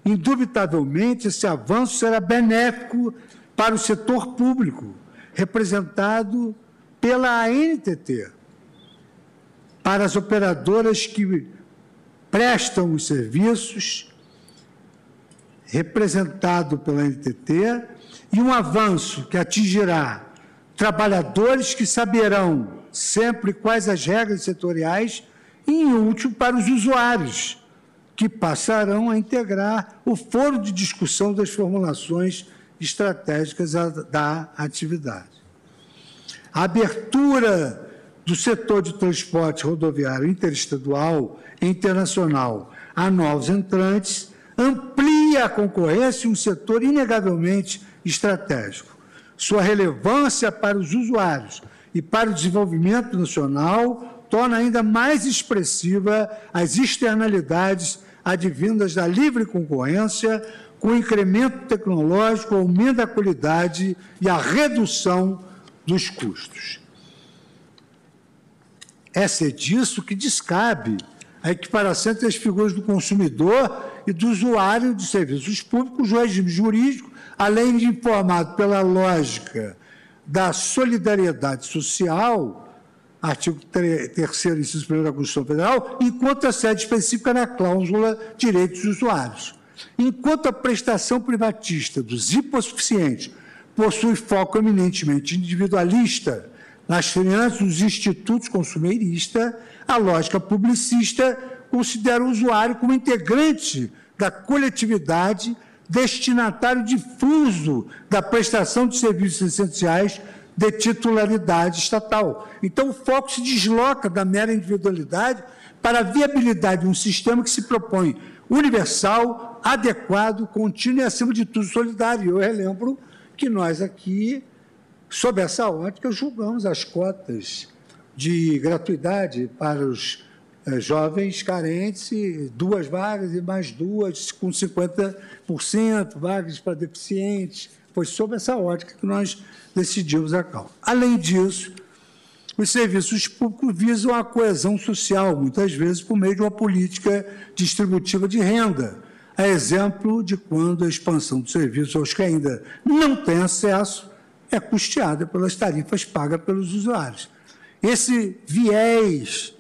Indubitavelmente, esse avanço será benéfico para o setor público, representado pela ANTT, para as operadoras que prestam os serviços, representado pela NTT, e um avanço que atingirá trabalhadores que saberão sempre quais as regras setoriais e, em último, para os usuários, que passarão a integrar o foro de discussão das formulações estratégicas da atividade. A abertura do setor de transporte rodoviário interestadual e internacional a novos entrantes amplia a concorrência em um setor inegavelmente estratégico. Sua relevância para os usuários e para o desenvolvimento nacional torna ainda mais expressiva as externalidades advindas da livre concorrência, com o incremento tecnológico, o aumento da qualidade e a redução dos custos. É ser disso que descabe a equiparação entre as figuras do consumidor e do usuário de serviços públicos, o regime jurídico, além de informado pela lógica da solidariedade social, artigo 3 inciso 1 da Constituição Federal, enquanto a sede específica na cláusula direitos dos usuários. Enquanto a prestação privatista dos hipossuficientes possui foco eminentemente individualista nas finanças dos institutos consumeiristas, a lógica publicista considera o usuário como integrante da coletividade, destinatário difuso da prestação de serviços essenciais de titularidade estatal. Então, o foco se desloca da mera individualidade para a viabilidade de um sistema que se propõe universal, adequado, contínuo e, acima de tudo, solidário. Eu relembro que nós aqui, sob essa ótica, julgamos as cotas de gratuidade para os jovens carentes, duas vagas e mais duas com 50%, vagas para deficientes. Foi sob essa ótica que nós decidimos a causa. Além disso, os serviços públicos visam a coesão social, muitas vezes por meio de uma política distributiva de renda, a exemplo de quando a expansão dos serviços aos que ainda não têm acesso é custeada pelas tarifas pagas pelos usuários. Esse viés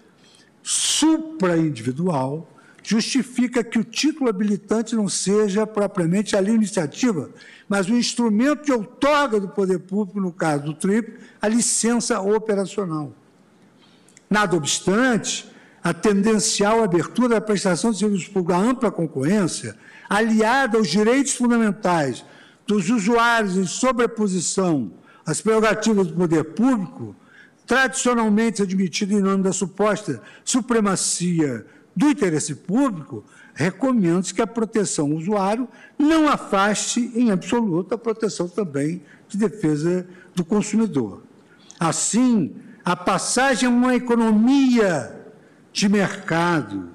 supraindividual justifica que o título habilitante não seja propriamente a iniciativa, mas um instrumento que outorga do poder público, no caso do TRIP, a licença operacional. Nada obstante, a tendencial abertura da prestação de serviços públicos à ampla concorrência, aliada aos direitos fundamentais dos usuários em sobreposição às prerrogativas do poder público, tradicionalmente admitida em nome da suposta supremacia do interesse público, recomenda que a proteção usuário não afaste em absoluto a proteção também de defesa do consumidor. Assim, a passagem a uma economia de mercado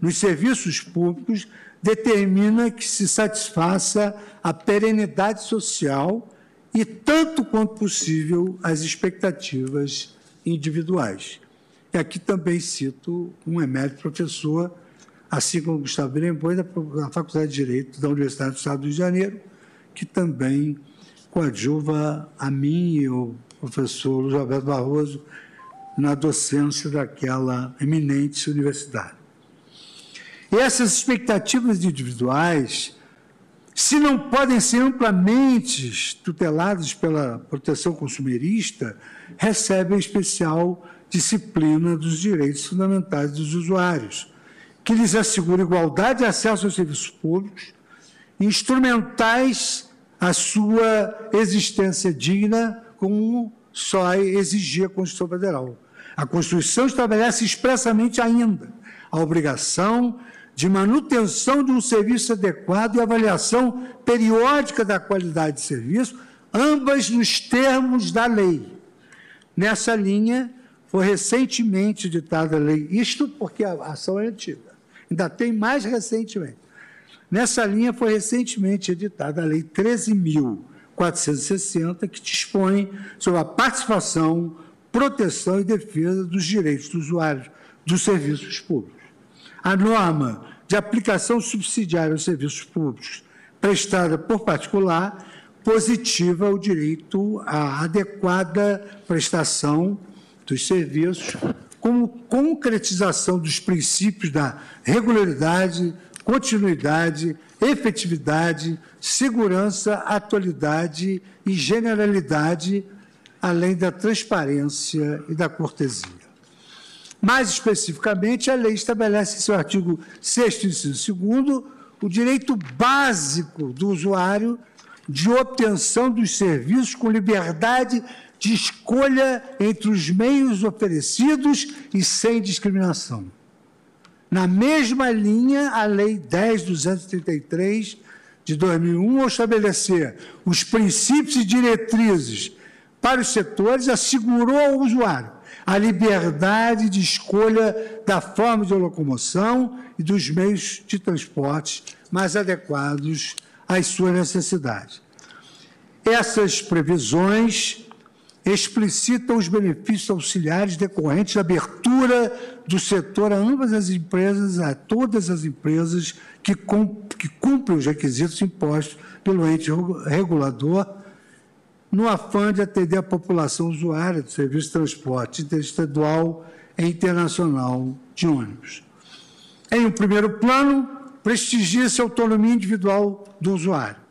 nos serviços públicos determina que se satisfaça a perenidade social e, tanto quanto possível, as expectativas individuais. E aqui também cito um emérito professor, assim como Gustavo Beremboi, da Faculdade de Direito da Universidade do Estado do Rio de Janeiro, que também coadjuva a mim e o professor Luiz Alberto Barroso na docência daquela eminente universidade. E essas expectativas individuais, se não podem ser amplamente tuteladas pela proteção consumerista, recebem especial disciplina dos direitos fundamentais dos usuários, que lhes assegura igualdade de acesso aos serviços públicos, instrumentais à sua existência digna, como só exigia a Constituição Federal. A Constituição estabelece expressamente ainda a obrigação de manutenção de um serviço adequado e avaliação periódica da qualidade de serviço, ambas nos termos da lei. Nessa linha, foi recentemente editada a lei, isto porque a ação é antiga, ainda tem mais recentemente. Nessa linha foi recentemente editada a Lei 13.460, que dispõe sobre a participação, proteção e defesa dos direitos dos usuários dos serviços públicos. A norma de aplicação subsidiária aos serviços públicos prestada por particular positiva o direito à adequada prestação dos serviços, como concretização dos princípios da regularidade, continuidade, efetividade, segurança, atualidade e generalidade, além da transparência e da cortesia. Mais especificamente, a lei estabelece em seu artigo 6 inciso 2 o direito básico do usuário de obtenção dos serviços com liberdade de escolha entre os meios oferecidos e sem discriminação. Na mesma linha, a Lei 10.233 de 2001, ao estabelecer os princípios e diretrizes para os setores, assegurou ao usuário a liberdade de escolha da forma de locomoção e dos meios de transporte mais adequados às suas necessidades. Essas previsões explicitam os benefícios auxiliares decorrentes da abertura do setor a ambas as empresas, a todas as empresas que, cumprem os requisitos impostos pelo ente regulador, no afã de atender a população usuária do serviço de transporte interestadual e internacional de ônibus. Em um primeiro plano, prestigia-se a autonomia individual do usuário.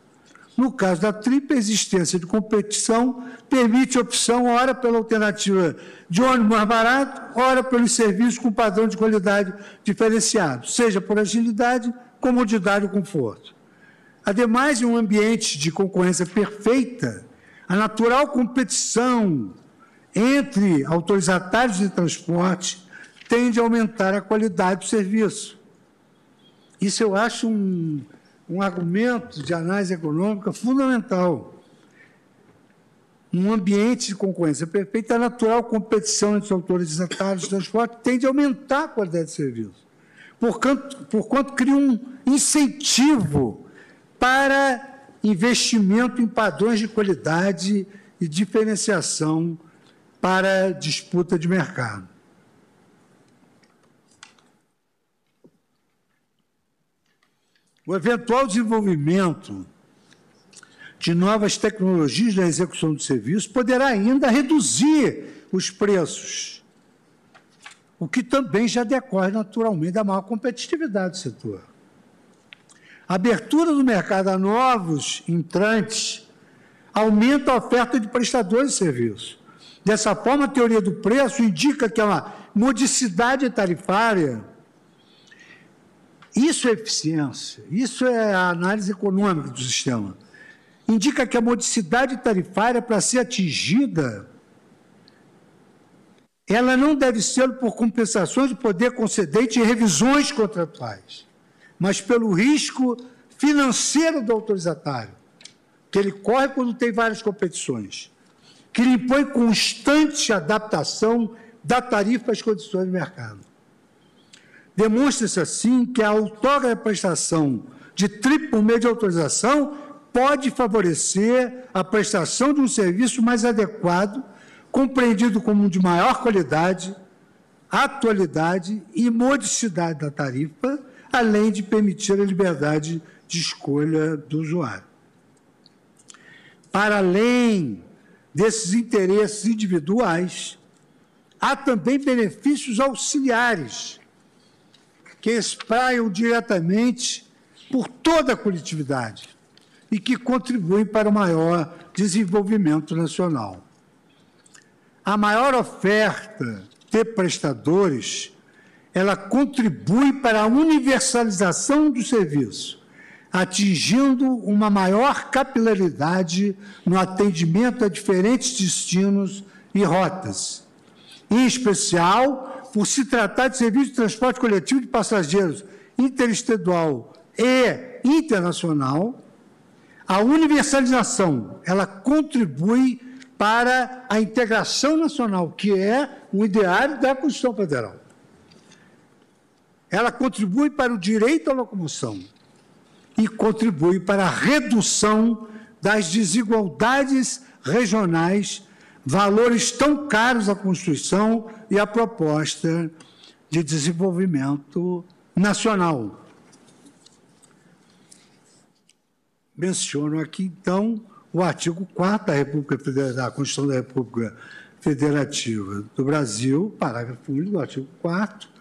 No caso da TRIP, a existência de competição permite opção, ora pela alternativa de ônibus mais barato, ora pelos serviços com padrão de qualidade diferenciado, seja por agilidade, comodidade ou conforto. Ademais, em um ambiente de concorrência perfeita, a natural competição entre autorizatários de transporte tende a aumentar a qualidade do serviço. Isso eu acho um, um argumento de análise econômica fundamental. Um ambiente de concorrência perfeita, a natural competição entre os autorizatários de transporte tende a aumentar a qualidade de serviço. Porquanto, porquanto cria um incentivo para investimento em padrões de qualidade e diferenciação para disputa de mercado. O eventual desenvolvimento de novas tecnologias na execução do serviço poderá ainda reduzir os preços, o que também já decorre naturalmente da maior competitividade do setor. Abertura do mercado a novos entrantes aumenta a oferta de prestadores de serviço. Dessa forma, a teoria do preço indica que uma modicidade tarifária isso é eficiência, isso é a análise econômica do sistema. Indica que a modicidade tarifária, para ser atingida, ela não deve ser por compensações de poder concedente e revisões contratuais, mas pelo risco financeiro do autorizatário, que ele corre quando tem várias competições, que lhe impõe constante adaptação da tarifa às condições do mercado. Demonstra-se assim que a outorga prestação de TRIP por meio de autorização pode favorecer a prestação de um serviço mais adequado, compreendido como de maior qualidade, atualidade e modicidade da tarifa, além de permitir a liberdade de escolha do usuário. Para além desses interesses individuais, há também benefícios auxiliares que espraiam diretamente por toda a coletividade e que contribuem para o maior desenvolvimento nacional. A maior oferta de prestadores, ela contribui para a universalização do serviço, atingindo uma maior capilaridade no atendimento a diferentes destinos e rotas, em especial por se tratar de serviço de transporte coletivo de passageiros interestadual e internacional, a universalização ela contribui para a integração nacional, que é o ideário da Constituição Federal. Ela contribui para o direito à locomoção e contribui para a redução das desigualdades regionais valores tão caros à Constituição e à proposta de desenvolvimento nacional. Menciono aqui, então, o artigo 4 da, República da Constituição da República Federativa do Brasil, parágrafo único do artigo 4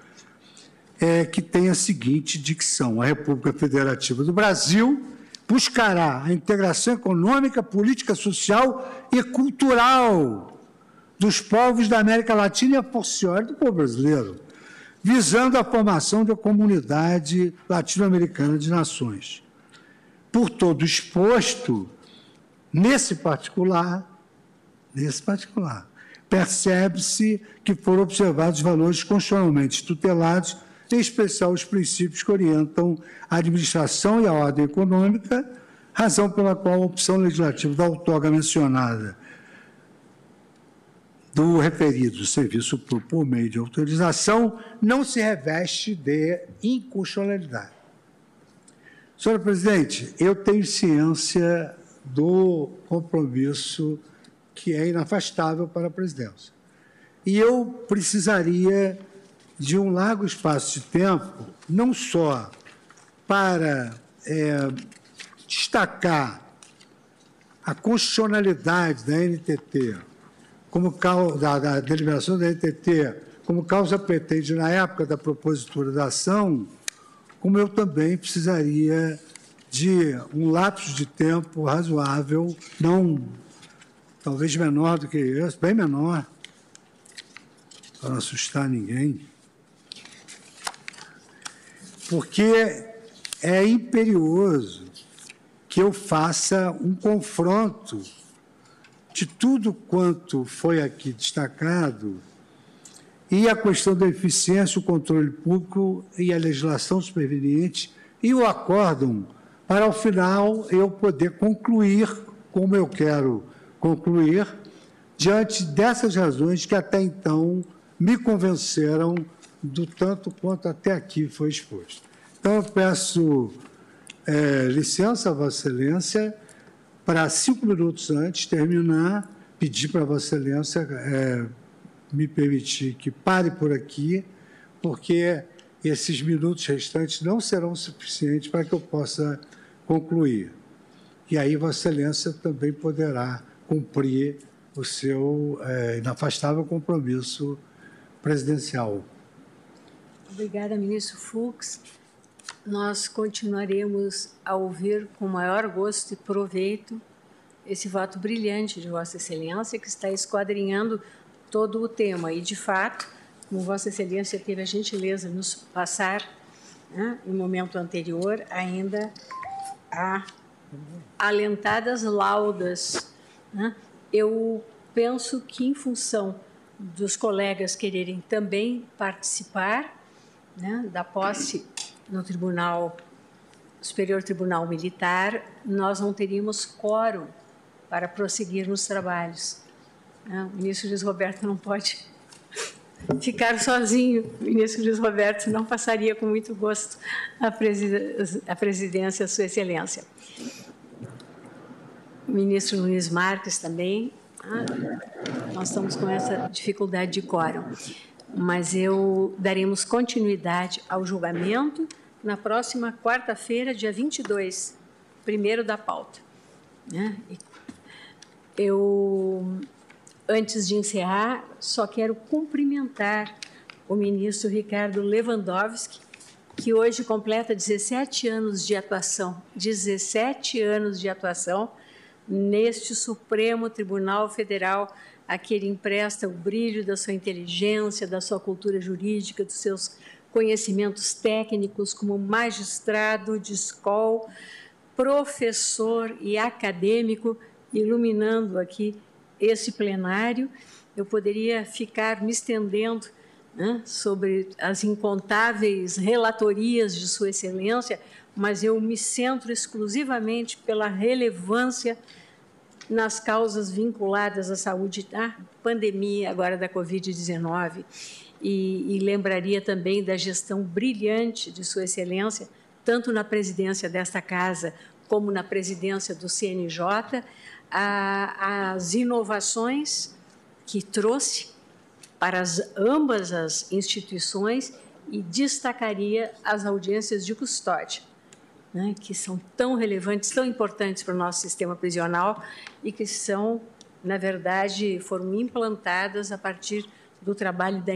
é, que tem a seguinte dicção: a República Federativa do Brasil buscará a integração econômica, política, social e cultural dos povos da América Latina e a forciore do povo brasileiro, visando a formação da comunidade latino-americana de nações. Por todo exposto, nesse particular, nesse particular, percebe-se que foram observados valores constitucionalmente tutelados em especial os princípios que orientam a administração e a ordem econômica, razão pela qual a opção legislativa da outorga mencionada do referido serviço por meio de autorização não se reveste de inconstitucionalidade. Senhora Presidente, eu tenho ciência do compromisso que é inafastável para a presidência. E eu precisaria de um largo espaço de tempo, não só para é, destacar a constitucionalidade da NTT, como da, da deliberação da NTT, como causa pretende na época da propositura da ação, como eu também precisaria de um lapso de tempo razoável, não talvez menor do que esse, bem menor, para não assustar ninguém, porque é imperioso que eu faça um confronto de tudo quanto foi aqui destacado e a questão da eficiência, o controle público e a legislação superveniente e o acórdão, para ao final eu poder concluir como eu quero concluir, diante dessas razões que até então me convenceram do tanto quanto até aqui foi exposto. Então, eu peço é, licença Vossa Excelência para cinco minutos antes terminar, pedir para Vossa Excelência é, me permitir que pare por aqui, porque esses minutos restantes não serão suficientes para que eu possa concluir. E aí Vossa Excelência também poderá cumprir o seu é, inafastável compromisso presidencial. Obrigada, ministro Fux. Nós continuaremos a ouvir com maior gosto e proveito esse voto brilhante de Vossa Excelência, que está esquadrinhando todo o tema. E, de fato, como Vossa Excelência teve a gentileza de nos passar, né, no momento anterior, ainda há alentadas laudas. Né? Eu penso que, em função dos colegas quererem também participar né, da posse no Tribunal Superior Tribunal Militar, nós não teríamos quórum para prosseguir nos trabalhos. Né? O ministro Luiz Roberto não pode ficar sozinho. O ministro Luiz Roberto não passaria com muito gosto a, presidência, a Sua Excelência. O ministro Luiz Marques também ah, nós estamos com essa dificuldade de quórum. Mas eu daremos continuidade ao julgamento na próxima quarta-feira, dia 22, primeiro da pauta. Né? Eu, antes de encerrar, só quero cumprimentar o ministro Ricardo Lewandowski, que hoje completa 17 anos de atuação, 17 anos de atuação neste Supremo Tribunal Federal a que ele empresta o brilho da sua inteligência, da sua cultura jurídica, dos seus conhecimentos técnicos como magistrado de escola, professor e acadêmico, iluminando aqui esse plenário. Eu poderia ficar me estendendo né, sobre as incontáveis relatorias de Sua Excelência, mas eu me centro exclusivamente pela relevância nas causas vinculadas à saúde da pandemia agora da Covid-19 e, e, lembraria também da gestão brilhante de Sua Excelência, tanto na presidência desta casa como na presidência do CNJ, a, as inovações que trouxe para as, ambas as instituições e destacaria as audiências de custódia né, que são tão relevantes, tão importantes para o nosso sistema prisional e que são, na verdade, foram implantadas a partir do trabalho da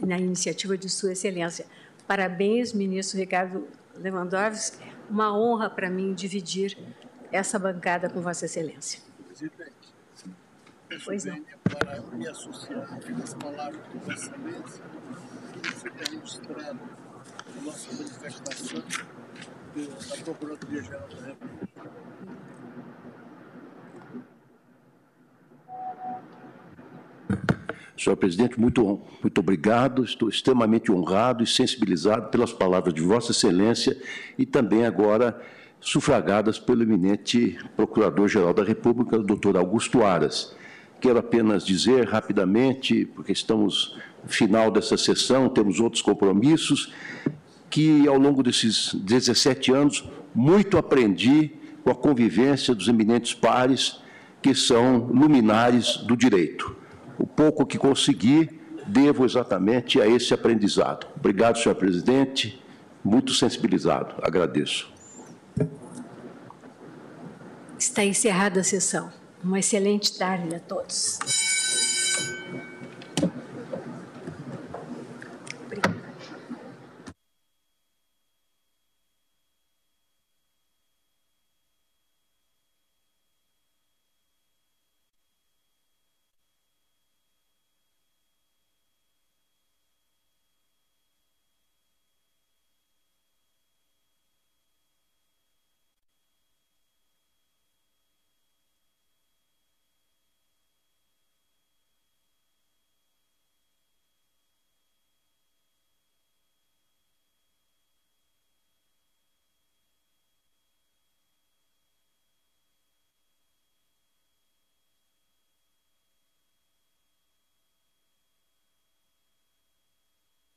na iniciativa de Sua Excelência. Parabéns, ministro Ricardo Lewandowski. Uma honra para mim dividir essa bancada com Vossa Excelência. Presidente, pois não. para me associar às palavras de Vossa Excelência, que fica registrado a nossa manifestação da Procuradoria-Geral da República. Senhor presidente, muito, muito obrigado. Estou extremamente honrado e sensibilizado pelas palavras de Vossa Excelência e também agora sufragadas pelo eminente Procurador-Geral da República, doutor Augusto Aras. Quero apenas dizer rapidamente, porque estamos no final dessa sessão, temos outros compromissos, que, ao longo desses 17 anos, muito aprendi com a convivência dos eminentes pares que são luminares do direito. O pouco que consegui, devo exatamente a esse aprendizado. Obrigado, senhor presidente, muito sensibilizado. Agradeço. Está encerrada a sessão. Uma excelente tarde a todos.